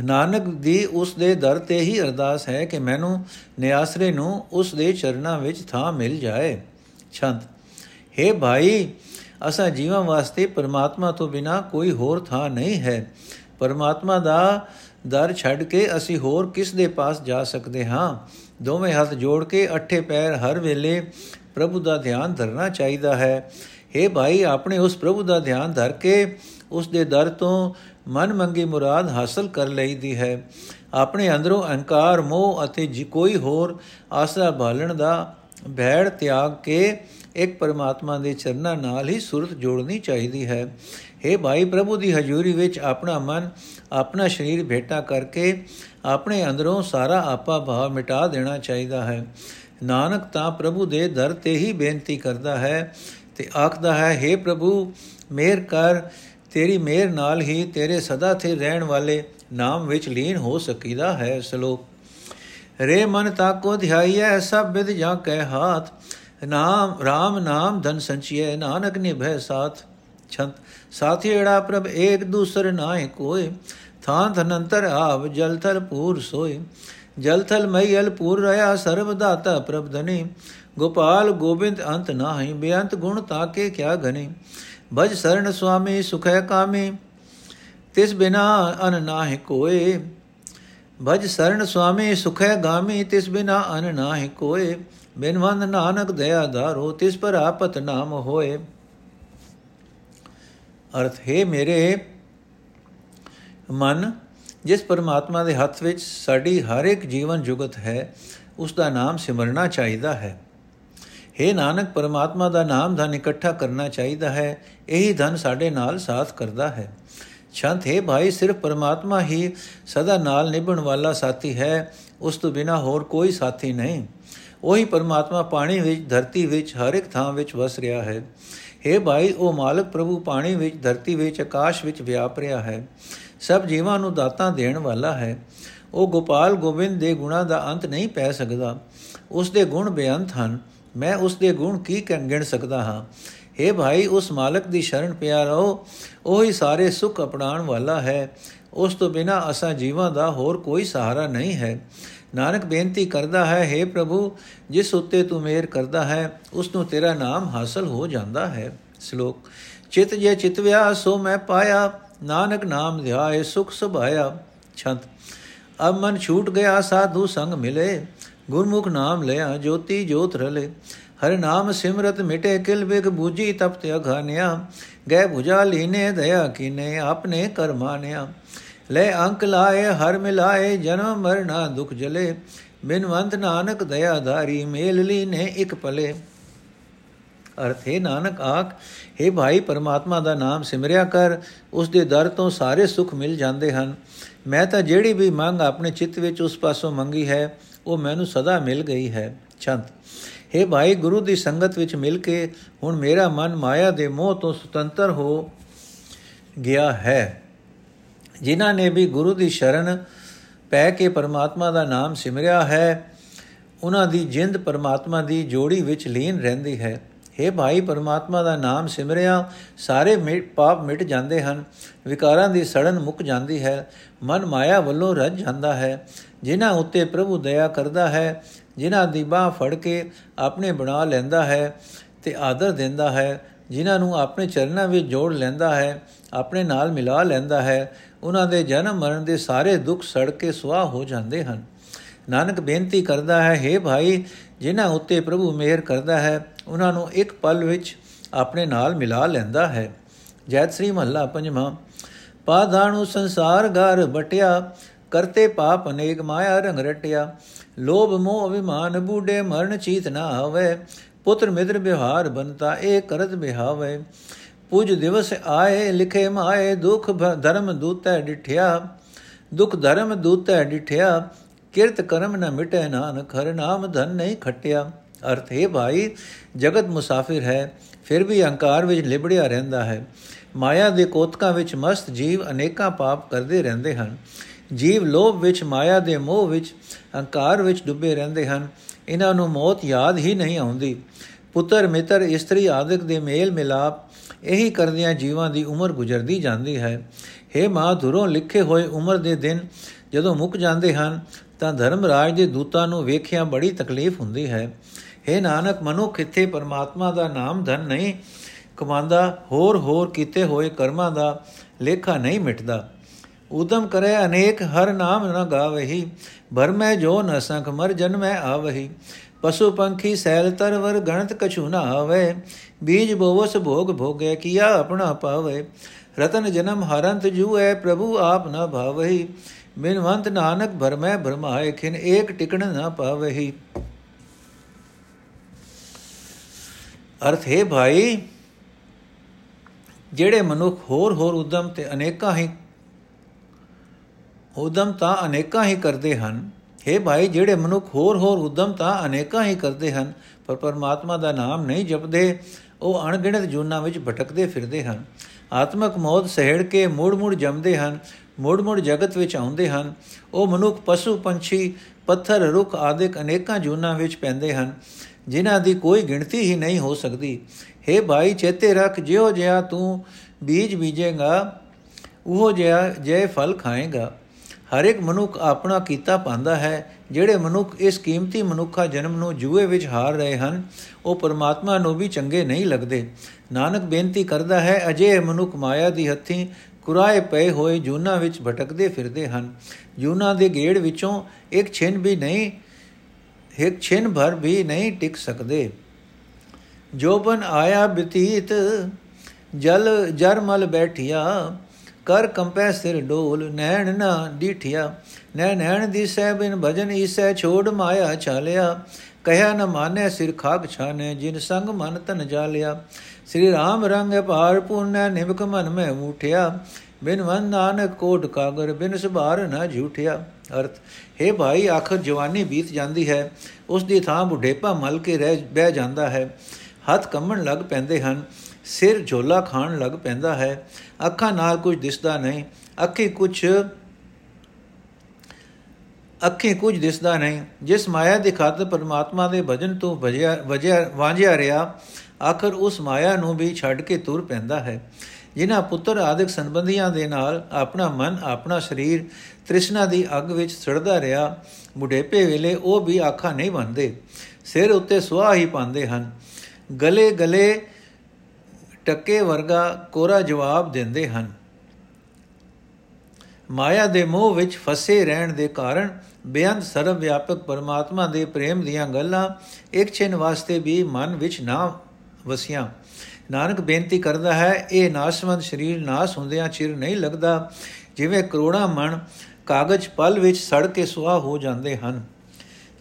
ਨਾਨਕ ਦੀ ਉਸ ਦੇ ਦਰ ਤੇ ਹੀ ਅਰਦਾਸ ਹੈ ਕਿ ਮੈਨੂੰ ਨਿਆਸਰੇ ਨੂੰ ਉਸ ਦੇ ਚਰਨਾਂ ਵਿੱਚ ਥਾਂ ਮਿਲ ਜਾਏ। ਛੰਦ। हे ਭਾਈ, ਅਸਾਂ ਜੀਵਾਂ ਵਾਸਤੇ ਪਰਮਾਤਮਾ ਤੋਂ ਬਿਨਾ ਕੋਈ ਹੋਰ ਥਾਂ ਨਹੀਂ ਹੈ। ਪਰਮਾਤਮਾ ਦਾ ਦਰ ਛੱਡ ਕੇ ਅਸੀਂ ਹੋਰ ਕਿਸ ਦੇ ਪਾਸ ਜਾ ਸਕਦੇ ਹਾਂ? ਦੋਵੇਂ ਹੱਥ ਜੋੜ ਕੇ ਅੱਠੇ ਪੈਰ ਹਰ ਵੇਲੇ ਪ੍ਰਭੂ ਦਾ ਧਿਆਨ ਧਰਨਾ ਚਾਹੀਦਾ ਹੈ। हे ਭਾਈ, ਆਪਣੇ ਉਸ ਪ੍ਰਭੂ ਦਾ ਧਿਆਨ ਧਰ ਕੇ ਉਸ ਦੇ ਦਰ ਤੋਂ ਮਨ ਮੰਗੀ ਮੁਰਾਦ ਹਾਸਲ ਕਰ ਲਈਦੀ ਹੈ। ਆਪਣੇ ਅੰਦਰੋਂ ਅਹੰਕਾਰ, ਮੋਹ ਅਤੇ ਜੀ, ਕੋਈ ਹੋਰ ਆਸਰਾ ਭਾਲਣ ਦਾ ਭੈੜ ਤਿਆਗ ਕੇ ਇੱਕ ਪਰਮਾਤਮਾ ਦੇ ਚਰਨਾਂ ਨਾਲ ਹੀ ਸੁਰਤ ਜੋੜਨੀ ਚਾਹੀਦੀ ਹੈ। हे ਭਾਈ ਪ੍ਰਭੂ ਦੀ ਹਜ਼ੂਰੀ ਵਿੱਚ ਆਪਣਾ ਮਨ, ਆਪਣਾ ਸਰੀਰ ਭੇਟਾ ਕਰਕੇ ਆਪਣੇ ਅੰਦਰੋਂ ਸਾਰਾ ਆਪਾ ਭਾਵ ਮਿਟਾ ਦੇਣਾ ਚਾਹੀਦਾ ਹੈ। ਨਾਨਕ ਤਾਂ ਪ੍ਰਭੂ ਦੇ ਦਰ ਤੇ ਹੀ ਬੇਨਤੀ ਕਰਦਾ ਹੈ ਤੇ ਆਖਦਾ ਹੈ हे ਪ੍ਰਭੂ ਮਿਹਰ ਕਰ ਤੇਰੀ ਮਿਹਰ ਨਾਲ ਹੀ ਤੇਰੇ ਸਦਾ ਥੇ ਰਹਿਣ ਵਾਲੇ ਨਾਮ ਵਿੱਚ ਲੀਨ ਹੋ ਸਕੀਦਾ ਹੈ ਸ਼ਲੋਕ। ਰੇ ਮਨ ਤਾਕੋ ਧਿਆਈਐ, ਸਭ ਵਿਦ ਜਾਂ ਕਹਿ ਹਾਥ। ਨਾਮ RAM ਨਾਮ ਧਨ ਸੰਚਿਐ, ਨਾਨਕ ਨਿਭੈ ਸਾਥ। ਛੰਤ ਸਾਥੀੜਾ ਪ੍ਰਭ, ਏਕ ਦੂਸਰ ਨਾਹਿ ਕੋਏ ਥਾਂ ਧਨੰਤਰ ਆਵ, ਜਲ ਥਲ ਪੂਰ ਸੋਏ ਜਲ ਥਲ ਮਈਲ ਪੂਰ ਰਹਾ, ਸਰਬ ਦਾਤਾ ਪ੍ਰਭ ਧਨੀ। ਗੋਪਾਲ ਗੋਬਿੰਦ ਅੰਤ ਨਾਹੀ, ਬੇਅੰਤ ਗੁਣ ਤਾਕੇ ਕਿਆ ਗਨੇ। ਭਜ ਸਰਣ ਸੁਆਮੀ, ਸੁਖੈ ਕਾਮੀ, ਤਿਸ ਬਿਨਾ ਅਨ ਨਾਹਿ ਕੋਏ। ਭਜ ਸਰਣ ਸੁਆਮੀ, ਸੁਖੈ ਗਾਮੀ, ਤਿਸ ਬਿਨਾ ਅਨ ਨਾਹਿ ਕੋਏ। ਬਿਨਵੰਦ ਨਾਨਕ ਦਇਆ ਧਾਰੋ, ਤਿਸ ਪਰ ਆਪਤ ਨਾਮ ਹੋਏ। ਅਰਥ, ਹੈ ਮੇਰੇ ਮਨ, ਜਿਸ ਪਰਮਾਤਮਾ ਦੇ ਹੱਥ ਵਿੱਚ ਸਾਡੀ ਹਰ ਇੱਕ ਜੀਵਨ ਜੁਗਤ ਹੈ, ਉਸ ਦਾ ਨਾਮ ਸਿਮਰਨਾ ਚਾਹੀਦਾ ਹੈ। हे ਨਾਨਕ, ਪਰਮਾਤਮਾ ਦਾ ਨਾਮ ਧਨ ਇਕੱਠਾ ਕਰਨਾ ਚਾਹੀਦਾ ਹੈ, ਇਹੀ ਧਨ ਸਾਡੇ ਨਾਲ ਸਾਥ ਕਰਦਾ ਹੈ। ਸ਼ਾਂਤ ਹੈ ਭਾਈ, ਸਿਰਫ ਪਰਮਾਤਮਾ ਹੀ ਸਦਾ ਨਾਲ ਨਿਭਣ ਵਾਲਾ ਸਾਥੀ ਹੈ, ਉਸ ਤੋਂ ਬਿਨਾ ਹੋਰ ਕੋਈ ਸਾਥੀ ਨਹੀਂ। ਉਹੀ ਪਰਮਾਤਮਾ ਪਾਣੀ ਵਿੱਚ, ਧਰਤੀ ਵਿੱਚ, ਹਰ ਇੱਕ ਥਾਂ ਵਿੱਚ ਵਸ ਰਿਹਾ ਹੈ। हे ਭਾਈ, ਉਹ ਮਾਲਕ ਪ੍ਰਭੂ ਪਾਣੀ ਵਿੱਚ, ਧਰਤੀ ਵਿੱਚ, ਆਕਾਸ਼ ਵਿੱਚ ਵਿਆਪ ਰਿਹਾ ਹੈ। ਸਭ ਜੀਵਾਂ ਨੂੰ ਦਾਤਾਂ ਦੇਣ ਵਾਲਾ ਹੈ। ਉਹ ਗੋਪਾਲ ਗੋਬਿੰਦ ਦੇ ਗੁਣਾ ਦਾ ਅੰਤ ਨਹੀਂ ਪੈ ਸਕਦਾ। ਉਸ ਦੇ ਗੁਣ ਬੇਅੰਤ ਹਨ। ਮੈਂ ਉਸ ਦੇ ਗੁਣ ਕੀ ਗਿਣ ਸਕਦਾ ਹਾਂ? हे ਭਾਈ, ਉਸ ਮਾਲਕ ਦੀ ਸ਼ਰਨ ਪਿਆ ਰਹੋ। ਉਹ ਹੀ ਸਾਰੇ ਸੁੱਖ ਅਪਣਾਉਣ ਵਾਲਾ ਹੈ। ਉਸ ਤੋਂ ਬਿਨਾ ਅਸਾਂ ਜੀਵਾਂ ਦਾ ਹੋਰ ਕੋਈ ਸਹਾਰਾ ਨਹੀਂ ਹੈ। ਨਾਨਕ ਬੇਨਤੀ ਕਰਦਾ ਹੈ हे ਪ੍ਰਭੂ, ਜਿਸ ਉੱਤੇ ਤੂੰ ਮੇਰ ਕਰਦਾ ਹੈ, ਉਸ ਨੂੰ ਤੇਰਾ ਨਾਮ ਹਾਸਲ ਹੋ ਜਾਂਦਾ ਹੈ। ਸ਼ਲੋਕ, ਚਿਤ ਜੇ ਚਿਤਵਿਆ ਸੋ ਮੈਂ ਪਾਇਆ। ਨਾਨਕ ਨਾਮ ਧਿਆਏ, ਸੁਖ ਸੁਭਾਇਆ। ਛੰਤ, ਅਬ ਮਨ ਛੂਟ ਗਿਆ, ਸਾਧੂ ਸੰਗ ਮਿਲੇ। ਗੁਰਮੁਖ ਨਾਮ ਲਿਆ, ਜੋਤੀ ਜੋਤ ਰਲੇ। ਹਰ ਨਾਮ ਸਿਮਰਤ ਮਿਟੇ, ਕਿਲ ਬਿਗ ਬੂਜੀ ਤਪਤ ਅਘਾਨਿਆ ਗਏ 부ਜਾ ਲੀਨੇ, ਦਇਆ ਕੀਨੇ, ਆਪਨੇ ਕਰਮਾਨਿਆ ਲੈ ਅੰਕ ਲਾਏ, ਹਰ ਮਿਲਾਏ, ਜਨਮ ਮਰਨਾ ਦੁਖ ਜਲੇ। ਬਿਨਵੰਤ ਨਾਨਕ ਦਇਆਧਾਰੀ ਮੇਲ ਲੀਨੇ ਇੱਕ ਪਲੇ। ਅਰਥ, ਹੈ ਨਾਨਕ ਆਖ हे ਭਾਈ, ਪਰਮਾਤਮਾ ਦਾ ਨਾਮ ਸਿਮਰਿਆ ਕਰ। ਉਸ ਦੇ ਦਰ ਤੋਂ ਸਾਰੇ ਸੁੱਖ ਮਿਲ ਜਾਂਦੇ ਹਨ। ਮੈਂ ਤਾਂ ਜਿਹੜੀ ਵੀ ਮੰਗ ਆਪਣੇ ਚਿੱਤ ਵਿੱਚ ਉਸ ਪਾਸੋਂ ਮੰਗੀ ਹੈ ਉਹ ਮੈਨੂੰ ਸਦਾ ਮਿਲ ਗਈ ਹੈ ਚੰਤ हे ਭਾਈ, ਗੁਰੂ ਦੀ ਸੰਗਤ ਵਿੱਚ ਮਿਲ ਕੇ ਹੁਣ ਮੇਰਾ ਮਨ ਮਾਇਆ ਦੇ ਮੋਹ ਤੋਂ ਸੁਤੰਤਰ ਹੋ ਗਿਆ ਹੈ। ਜਿਨ੍ਹਾਂ ਨੇ ਵੀ ਗੁਰੂ ਦੀ ਸ਼ਰਨ ਪੈ ਕੇ ਪਰਮਾਤਮਾ ਦਾ ਨਾਮ ਸਿਮਰਿਆ ਹੈ, ਉਹਨਾਂ ਦੀ ਜਿੰਦ ਪਰਮਾਤਮਾ ਦੀ ਜੋੜੀ ਵਿੱਚ ਲੀਨ ਰਹਿੰਦੀ ਹੈ। हे ਭਾਈ, ਪਰਮਾਤਮਾ ਦਾ ਨਾਮ ਸਿਮਰਿਆ, ਸਾਰੇ ਪਾਪ ਮਿਟ ਜਾਂਦੇ ਹਨ, ਵਿਕਾਰਾਂ ਦੀ ਸੜਨ ਮੁੱਕ ਜਾਂਦੀ ਹੈ, ਮਨ ਮਾਇਆ ਵੱਲੋਂ ਰੱਜ ਜਾਂਦਾ ਹੈ, ਜਿਨ੍ਹਾਂ ਉੱਤੇ ਪ੍ਰਭੂ ਦਇਆ ਕਰਦਾ ਹੈ, ਜਿਨ੍ਹਾਂ ਦੀ ਬਾਹ ਫੜ ਕੇ ਆਪਣੇ ਬਣਾ ਲੈਂਦਾ ਹੈ ਤੇ ਆਦਰ ਦਿੰਦਾ ਹੈ, ਜਿਨ੍ਹਾਂ ਨੂੰ ਆਪਣੇ ਚਰਨਾਂ ਵਿੱਚ ਜੋੜ ਲੈਂਦਾ ਹੈ, ਆਪਣੇ ਨਾਲ ਮਿਲਾ ਲੈਂਦਾ ਹੈ, ਉਹਨਾਂ ਦੇ ਜਨਮ ਮਰਨ ਦੇ ਸਾਰੇ ਦੁੱਖ ਸੜ ਕੇ ਸੁਆਹ ਹੋ ਜਾਂਦੇ ਹਨ। ਨਾਨਕ ਬੇਨਤੀ ਕਰਦਾ ਹੈ हे ਭਾਈ ਜਿਨ੍ਹਾਂ ਉੱਤੇ ਪ੍ਰਭੂ ਮਿਹਰ ਕਰਦਾ ਹੈ, ਉਹਨਾਂ ਨੂੰ ਇੱਕ ਪਲ ਵਿੱਚ ਆਪਣੇ ਨਾਲ ਮਿਲਾ ਲੈਂਦਾ ਹੈ। ਜੈਤ ਸ੍ਰੀ ਮਹੱਲਾ ਪੰਜਵਾਂ ਪਾਧਾਣੂ ਸੰਸਾਰ ਘਰ ਬਟਿਆ ਕਰਤੇ ਪਾਪ ਅਨੇਕ ਮਾਇਆ ਰੰਗ ਰਟਿਆ। ਲੋਭ ਮੋਹ ਅਭਿਮਾਨ ਬੂਡੇ ਮਰਨ ਚੀਤ ਨਾ ਆਵੇ, ਪੁੱਤਰ ਮਿੱਤਰ ਵਿਹਾਰ ਬਨਤਾ ਇਹ ਕਰਤ ਬਿਹਾਵੇ। ਪੁਜ ਦਿਵਸ ਆਏ, ਲਿਖੇ ਮਾਏ, ਦੁਖ ਧਰਮ ਦੂਤੈ ਡਿਠਿਆ। ਦੁਖ ਧਰਮ ਦੂਤੈ ਡਿਠਿਆ ਕਿਰਤ ਕਰਮ ਨ ਮਿਟੈ ਨਾਨਕ, ਹਰ ਨਾਮ ਧਨ ਨਹੀਂ ਖਟਿਆ। ਅਰਥ ਹੈ ਭਾਈ, ਜਗਤ ਮੁਸਾਫਿਰ ਹੈ, ਫਿਰ ਵੀ ਅਹੰਕਾਰ ਵਿੱਚ ਲਿਬੜਿਆ ਰਹਿੰਦਾ ਹੈ। ਮਾਇਆ ਦੇ ਕੋਤਕਾਂ ਵਿੱਚ ਮਸਤ ਜੀਵ ਅਨੇਕਾਂ ਪਾਪ ਕਰਦੇ ਰਹਿੰਦੇ ਹਨ। ਜੀਵ ਲੋਭ ਵਿੱਚ, ਮਾਇਆ ਦੇ ਮੋਹ ਵਿੱਚ, ਅਹੰਕਾਰ ਵਿੱਚ ਡੁੱਬੇ ਰਹਿੰਦੇ ਹਨ। ਇਹਨਾਂ ਨੂੰ ਮੌਤ ਯਾਦ ਹੀ ਨਹੀਂ ਆਉਂਦੀ। ਪੁੱਤਰ, ਮਿੱਤਰ, ਇਸਤਰੀ ਆਦਿਕ ਦੇ ਮੇਲ ਮਿਲਾਪ, ਇਹੀ ਕਰਦਿਆਂ ਜੀਵਾਂ ਦੀ ਉਮਰ ਗੁਜ਼ਰਦੀ ਜਾਂਦੀ ਹੈ। हे ਮਾਂ, ਧੁਰੋਂ ਲਿਖੇ ਹੋਏ ਉਮਰ ਦੇ ਦਿਨ ਜਦੋਂ ਮੁੱਕ ਜਾਂਦੇ ਹਨ ਤਾਂ ਧਰਮ ਰਾਜ ਦੇ ਦੂਤਾਂ ਨੂੰ ਵੇਖਿਆ ਬੜੀ ਤਕਲੀਫ ਹੁੰਦੀ ਹੈ। हे ਨਾਨਕ, ਮਨੁੱਖ ਇੱਥੇ ਪਰਮਾਤਮਾ ਦਾ ਨਾਮ ਧਨ ਨਹੀਂ, ਕਮਾਂਦਾ, ਹੋਰ ਹੋਰ ਕੀਤੇ ਹੋਏ ਕਰਮਾਂ ਦਾ ਲੇਖਾ ਨਹੀਂ ਮਿਟਦਾ। ਉਦਮ ਕਰੇ ਅਨੇਕ, ਹਰ ਨਾਮ ਨ ਗਾਵਹੀ। ਭਰਮੈ ਜੋ ਨ ਸੰਖ, ਮਰ ਜਨਮੈ ਆਵਹੀ। ਪਸ਼ੂ ਪੰਖੀ, ਸੈਲ ਤਰਵਰ ਗਣਤ ਕਛੂ ਨ ਆਵੇ। ਬੀਜ ਬੋਵਸ ਭੋਗ ਭੋਗੇ, ਕੀਆ ਆਪਣਾ ਪਾਵੇ। ਰਤਨ ਜਨਮ ਹਰੰਤ ਜੂਐ, ਪ੍ਰਭੂ ਆਪ ਨ ਭਾਵਹੀ। ਬਿਨਵੰਤ ਨਾਨਕ ਭਰਮੈ ਭਰਮਾਏ, ਖਿਨ ਏਕ ਟਿਕਣ ਨ ਪਾਵਹੀ। ਅਰਥ ਹੈ ਭਾਈ, ਜਿਹੜੇ ਮਨੁੱਖ ਹੋਰ ਹੋਰ ਉਦਮ ਤੇ ਅਨੇਕਾਂ ਹੀ ਉਦਮ ਤਾਂ ਅਨੇਕਾਂ ਹੀ ਕਰਦੇ ਹਨ। हे ਭਾਈ, ਜਿਹੜੇ ਮਨੁੱਖ ਹੋਰ ਹੋਰ ਉਦਮ ਤਾਂ ਅਨੇਕਾਂ ਹੀ ਕਰਦੇ ਹਨ, ਪਰ ਪਰਮਾਤਮਾ ਦਾ ਨਾਮ ਨਹੀਂ ਜਪਦੇ, ਉਹ ਅਣਗਿਣਤ ਜੂਨਾਂ ਵਿੱਚ ਭਟਕਦੇ ਫਿਰਦੇ ਹਨ। ਆਤਮਕ ਮੌਤ ਸਹਿੜ ਕੇ ਮੂੜ-ਮੂੜ ਜੰਮਦੇ ਹਨ ਮੂੜ-ਮੂੜ ਜਗਤ ਵਿੱਚ ਆਉਂਦੇ ਹਨ। ਉਹ ਮਨੁੱਖ, ਪਸ਼ੂ, ਪੰਛੀ, ਪੱਥਰ, ਰੁੱਖ ਆਦਿਕ ਅਨੇਕਾਂ ਜੂਨਾਂ ਵਿੱਚ ਪੈਂਦੇ ਹਨ, ਜਿਨ੍ਹਾਂ ਦੀ ਕੋਈ ਗਿਣਤੀ ਹੀ ਨਹੀਂ ਹੋ ਸਕਦੀ। हे ਭਾਈ, ਚੇਤੇ ਰੱਖ, ਜਿਉ ਜਿਆ ਤੂੰ ਬੀਜ ਬੀਜੇਗਾ, ਉਹ ਜਿਆ ਜੇ ਫਲ ਖਾਏਗਾ। ਹਰ ਇੱਕ ਮਨੁੱਖ ਆਪਣਾ ਕੀਤਾ ਪਾਉਂਦਾ ਹੈ, ਜਿਹੜੇ ਮਨੁੱਖ ਇਸ ਕੀਮਤੀ ਮਨੁੱਖਾ ਜਨਮ ਨੂੰ ਜੂਏ ਵਿੱਚ ਹਾਰ ਰਹੇ ਹਨ, ਉਹ ਪਰਮਾਤਮਾ ਨੂੰ ਵੀ ਚੰਗੇ ਨਹੀਂ ਲੱਗਦੇ। ਨਾਨਕ ਬੇਨਤੀ ਕਰਦਾ ਹੈ ਅਜੇ ਮਨੁੱਖ ਮਾਇਆ ਦੀ ਹੱਥੀ ਕੁਰਾਏ ਪਏ ਹੋਏ ਜੂਨਾ ਵਿੱਚ ਭਟਕਦੇ ਫਿਰਦੇ ਹਨ। ਜੂਨਾ ਦੇ ਗੇੜ ਵਿੱਚੋਂ ਇੱਕ ਛਿਨ ਵੀ ਨਹੀਂ, ਇੱਕ ਛਿਨ ਭਰ ਵੀ ਨਹੀਂ ਟਿਕ ਸਕਦੇ। ਜੋਬਨ ਆਇਆ ਬਤੀਤ, ਜਲ ਜਰਮਲ ਬੈਠਿਆ, ਕਰ ਕੰਪੈ ਸਿਰ ਡੋਲ, ਨੈਣ ਨਾ ਡੀਠਿਆ। ਨੈ ਨੈਣ ਦਿਸੈ ਬਿਨ ਭਜਨ ਈਸੈ ਛੋੜ ਮਾਇਆ ਚਾਲਿਆ ਕਹਿਆ ਨ ਮਾਨੈ ਸਿਰ ਖਾਕ ਛਾਨੇ, ਜਿਨ ਸੰਗ ਮਨ ਤਨ ਜਾਲਿਆ। ਸ੍ਰੀ ਰਾਮ ਰੰਗ ਪਾਰ ਪੁਨੈ, ਨਿਮਕ ਮਨ ਮੈਂ ਉਠਿਆ ਬਿਨ ਵਨ ਨਾਨਕ ਕੋਟ ਕਾਗਰ, ਬਿਨ ਸੁਭਾਰ ਨਾ ਝੂਠਿਆ। ਅਰਥ, ਹੈ ਭਾਈ, ਆਖਰ ਜਵਾਨੀ ਬੀਤ ਜਾਂਦੀ ਹੈ। ਉਸ ਦੀ ਥਾਂ ਬੁਢੇਪਾ ਮਲ ਕੇ ਰਹਿ, ਬਹਿ ਜਾਂਦਾ ਹੈ। ਹੱਥ ਕੰਮਣ ਲੱਗ ਪੈਂਦੇ ਹਨ। ਸਿਰ ਝੋਲਾ ਖਾਣ ਲੱਗ ਪੈਂਦਾ ਹੈ। ਅੱਖਾਂ ਨਾਲ ਕੁਝ ਦਿਸਦਾ ਨਹੀਂ। ਅੱਖੇ ਕੁਝ ਅੱਖੇ ਕੁਝ ਦਿਸਦਾ ਨਹੀਂ। ਜਿਸ ਮਾਇਆ ਦੀ ਖਾਤਰ ਪਰਮਾਤਮਾ ਦੇ ਭਜਨ ਤੋਂ ਵਜਿਆ ਵਜਿਆ, ਵਾਂਝਿਆ ਰਿਹਾ ਆਖਰ ਉਸ ਮਾਇਆ ਨੂੰ ਵੀ ਛੱਡ ਕੇ ਤੁਰ ਪੈਂਦਾ ਹੈ। ਜਿਨ੍ਹਾਂ ਪੁੱਤਰ ਆਦਿਕ ਸੰਬੰਧੀਆਂ ਦੇ ਨਾਲ ਆਪਣਾ ਮਨ, ਆਪਣਾ ਸਰੀਰ ਤ੍ਰਿਸ਼ਨਾ ਦੀ ਅੱਗ ਵਿੱਚ ਸੜਦਾ ਰਿਹਾ, ਬੁਢੇਪੇ ਵੇਲੇ ਉਹ ਵੀ ਆਖਾਂ ਨਹੀਂ ਬੰਦੇ ਸਿਰ ਉੱਤੇ ਸੁਆਹ ਹੀ ਪਾਉਂਦੇ ਹਨ। ਗਲੇ ਗਲੇ ਟੱਕੇ ਵਰਗਾ ਕੋਰਾ ਜਵਾਬ ਦਿੰਦੇ ਹਨ। ਮਾਇਆ ਦੇ ਮੋਹ ਵਿੱਚ ਫਸੇ ਰਹਿਣ ਦੇ ਕਾਰਨ ਬੇਅੰਤ ਸਰਵ ਵਿਆਪਕ ਪਰਮਾਤਮਾ ਦੇ ਪ੍ਰੇਮ ਦੀਆਂ ਗੱਲਾਂ ਇੱਕ ਛਿਨ ਵਾਸਤੇ ਵੀ ਮਨ ਵਿੱਚ ਨਾ ਵਸੀਆਂ। ਨਾਨਕ ਬੇਨਤੀ ਕਰਦਾ ਹੈ, ਇਹ ਨਾਸਵੰਦ ਸਰੀਰ ਨਾਸ ਹੁੰਦਿਆਂ ਚਿਰ ਨਹੀਂ ਲੱਗਦਾ, ਜਿਵੇਂ ਕਰੋੜਾਂ ਮਣ ਕਾਗਜ਼ ਪਲ ਵਿੱਚ ਸੜ ਕੇ ਸੁਆਹ ਹੋ ਜਾਂਦੇ ਹਨ।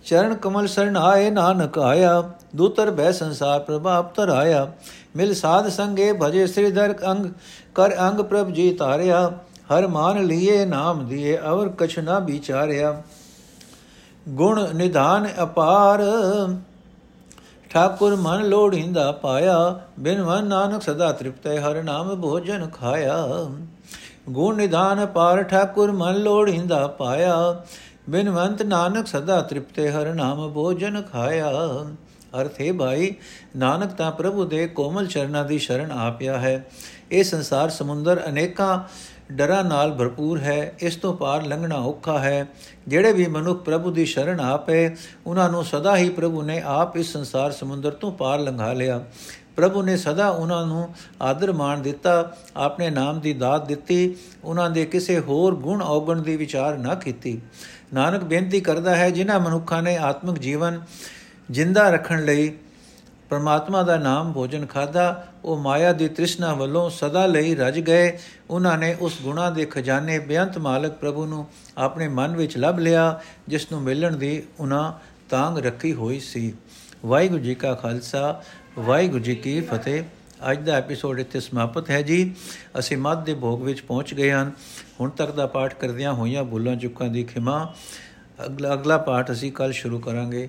ਚਰਨ ਕਮਲ ਸਰਣ ਆਏ ਨਾਨਕ ਆਇਆ, ਦੂਤਰ ਬੈ ਸੰਸਾਰ ਪ੍ਰਭਾਪ ਤਰ ਆਇਆ ਮਿਲ ਸਾਧ ਸੰਗੇ ਭਜੇ ਸ੍ਰੀਧਰ ਅੰਗ, ਕਰ ਅੰਗ ਪ੍ਰਭ ਜੀ ਤਾਰਿਆ ਹਰ ਮਾਨ ਲੀਏ ਨਾਮ ਦੀਏ, ਅਵਰ ਕਛ ਨਾ ਵਿਚਾਰਿਆ। ਗੁਣ ਨਿਧਾਨ ਅਪਾਰ ਠਾਕੁਰ ਮਨ ਲੋੜਿੰਦਾ ਪਾਇਆ, ਬਿਨ ਮਨ ਨਾਨਕ ਸਦਾ ਤ੍ਰਿਪਤੈ, ਹਰ ਨਾਮ ਭੋਜਨ ਖਾਇਆ। ਗੁਣ ਨਿਧਾਨ ਪਾਰ ਠਾਕੁਰ ਮਨ ਲੋੜਿੰਦਾ ਪਾਇਆ ਬਿਨਵੰਤ ਨਾਨਕ ਸਦਾ ਤ੍ਰਿਪਤੇ, ਹਰ ਨਾਮ ਭੋਜਨ ਖਾਇਆ। ਅਰਥ ਹੈ ਭਾਈ, ਨਾਨਕ ਤਾਂ ਪ੍ਰਭੂ ਦੇ ਕੋਮਲ ਚਰਨਾਂ ਦੀ ਸ਼ਰਨ ਆਪਿਆ ਹੈ। ਇਹ ਸੰਸਾਰ ਸਮੁੰਦਰ ਅਨੇਕਾਂ ਡਰਾਂ ਨਾਲ ਭਰਪੂਰ ਹੈ, ਇਸ ਤੋਂ ਪਾਰ ਲੰਘਣਾ ਔਖਾ ਹੈ। ਜਿਹੜੇ ਵੀ ਮਨੁੱਖ ਪ੍ਰਭੂ ਦੀ ਸ਼ਰਨ ਆਪੇ ਉਹਨਾਂ ਨੂੰ ਸਦਾ ਹੀ ਪ੍ਰਭੂ ਨੇ ਆਪ ਇਸ ਸੰਸਾਰ ਸਮੁੰਦਰ ਤੋਂ ਪਾਰ ਲੰਘਾ ਲਿਆ। ਪ੍ਰਭੂ ਨੇ ਸਦਾ ਉਹਨਾਂ ਨੂੰ ਆਦਰ ਮਾਣ ਦਿੱਤਾ, ਆਪਣੇ ਨਾਮ ਦੀ ਦਾਤ ਦਿੱਤੀ, ਉਹਨਾਂ ਦੇ ਕਿਸੇ ਹੋਰ ਗੁਣ ਔਗਣ ਦੀ ਵਿਚਾਰ ਨਾ ਕੀਤੀ। ਨਾਨਕ ਬੇਨਤੀ ਕਰਦਾ ਹੈ, ਜਿਨ੍ਹਾਂ ਮਨੁੱਖਾਂ ਨੇ ਆਤਮਿਕ ਜੀਵਨ ਜਿੰਦਾ ਰੱਖਣ ਲਈ ਪਰਮਾਤਮਾ ਦਾ ਨਾਮ ਭੋਜਨ ਖਾਦਾ ਉਹ ਮਾਇਆ ਦੀ ਤ੍ਰਿਸ਼ਨਾ ਵੱਲੋਂ ਸਦਾ ਲਈ ਰਜ ਗਏ। ਉਹਨਾਂ ਨੇ ਉਸ ਗੁਣਾ ਦੇ ਖਜ਼ਾਨੇ ਬੇਅੰਤ ਮਾਲਕ ਪ੍ਰਭੂ ਨੂੰ ਆਪਣੇ ਮਨ ਵਿੱਚ ਲੱਭ ਲਿਆ, ਜਿਸ ਨੂੰ ਮਿਲਣ ਦੀ ਉਹਨਾਂ ਤਾਂਗ ਰੱਖੀ ਹੋਈ ਸੀ। ਵਾਹਿਗੁਰੂ ਜੀ ਕਾ ਖਾਲਸਾ, ਵਾਹਿਗੁਰੂ ਜੀ ਕੀ ਫਤਿਹ। ਅੱਜ ਦਾ ਐਪੀਸੋਡ ਇੱਥੇ ਸਮਾਪਤ ਹੈ ਜੀ। ਅਸੀਂ ਮੱਧ ਦੇ ਭੋਗ ਵਿੱਚ ਪਹੁੰਚ ਗਏ ਹਾਂ। ਹੁਣ ਤੱਕ ਦਾ ਪਾਠ ਕਰਦਿਆਂ ਹੋਈਆਂ ਭੁੱਲਾਂ ਚੁੱਕਾਂ ਦੀ ਖਿਮਾ। ਅਗਲਾ ਅਗਲਾ ਪਾਠ ਅਸੀਂ ਕੱਲ ਸ਼ੁਰੂ ਕਰਾਂਗੇ।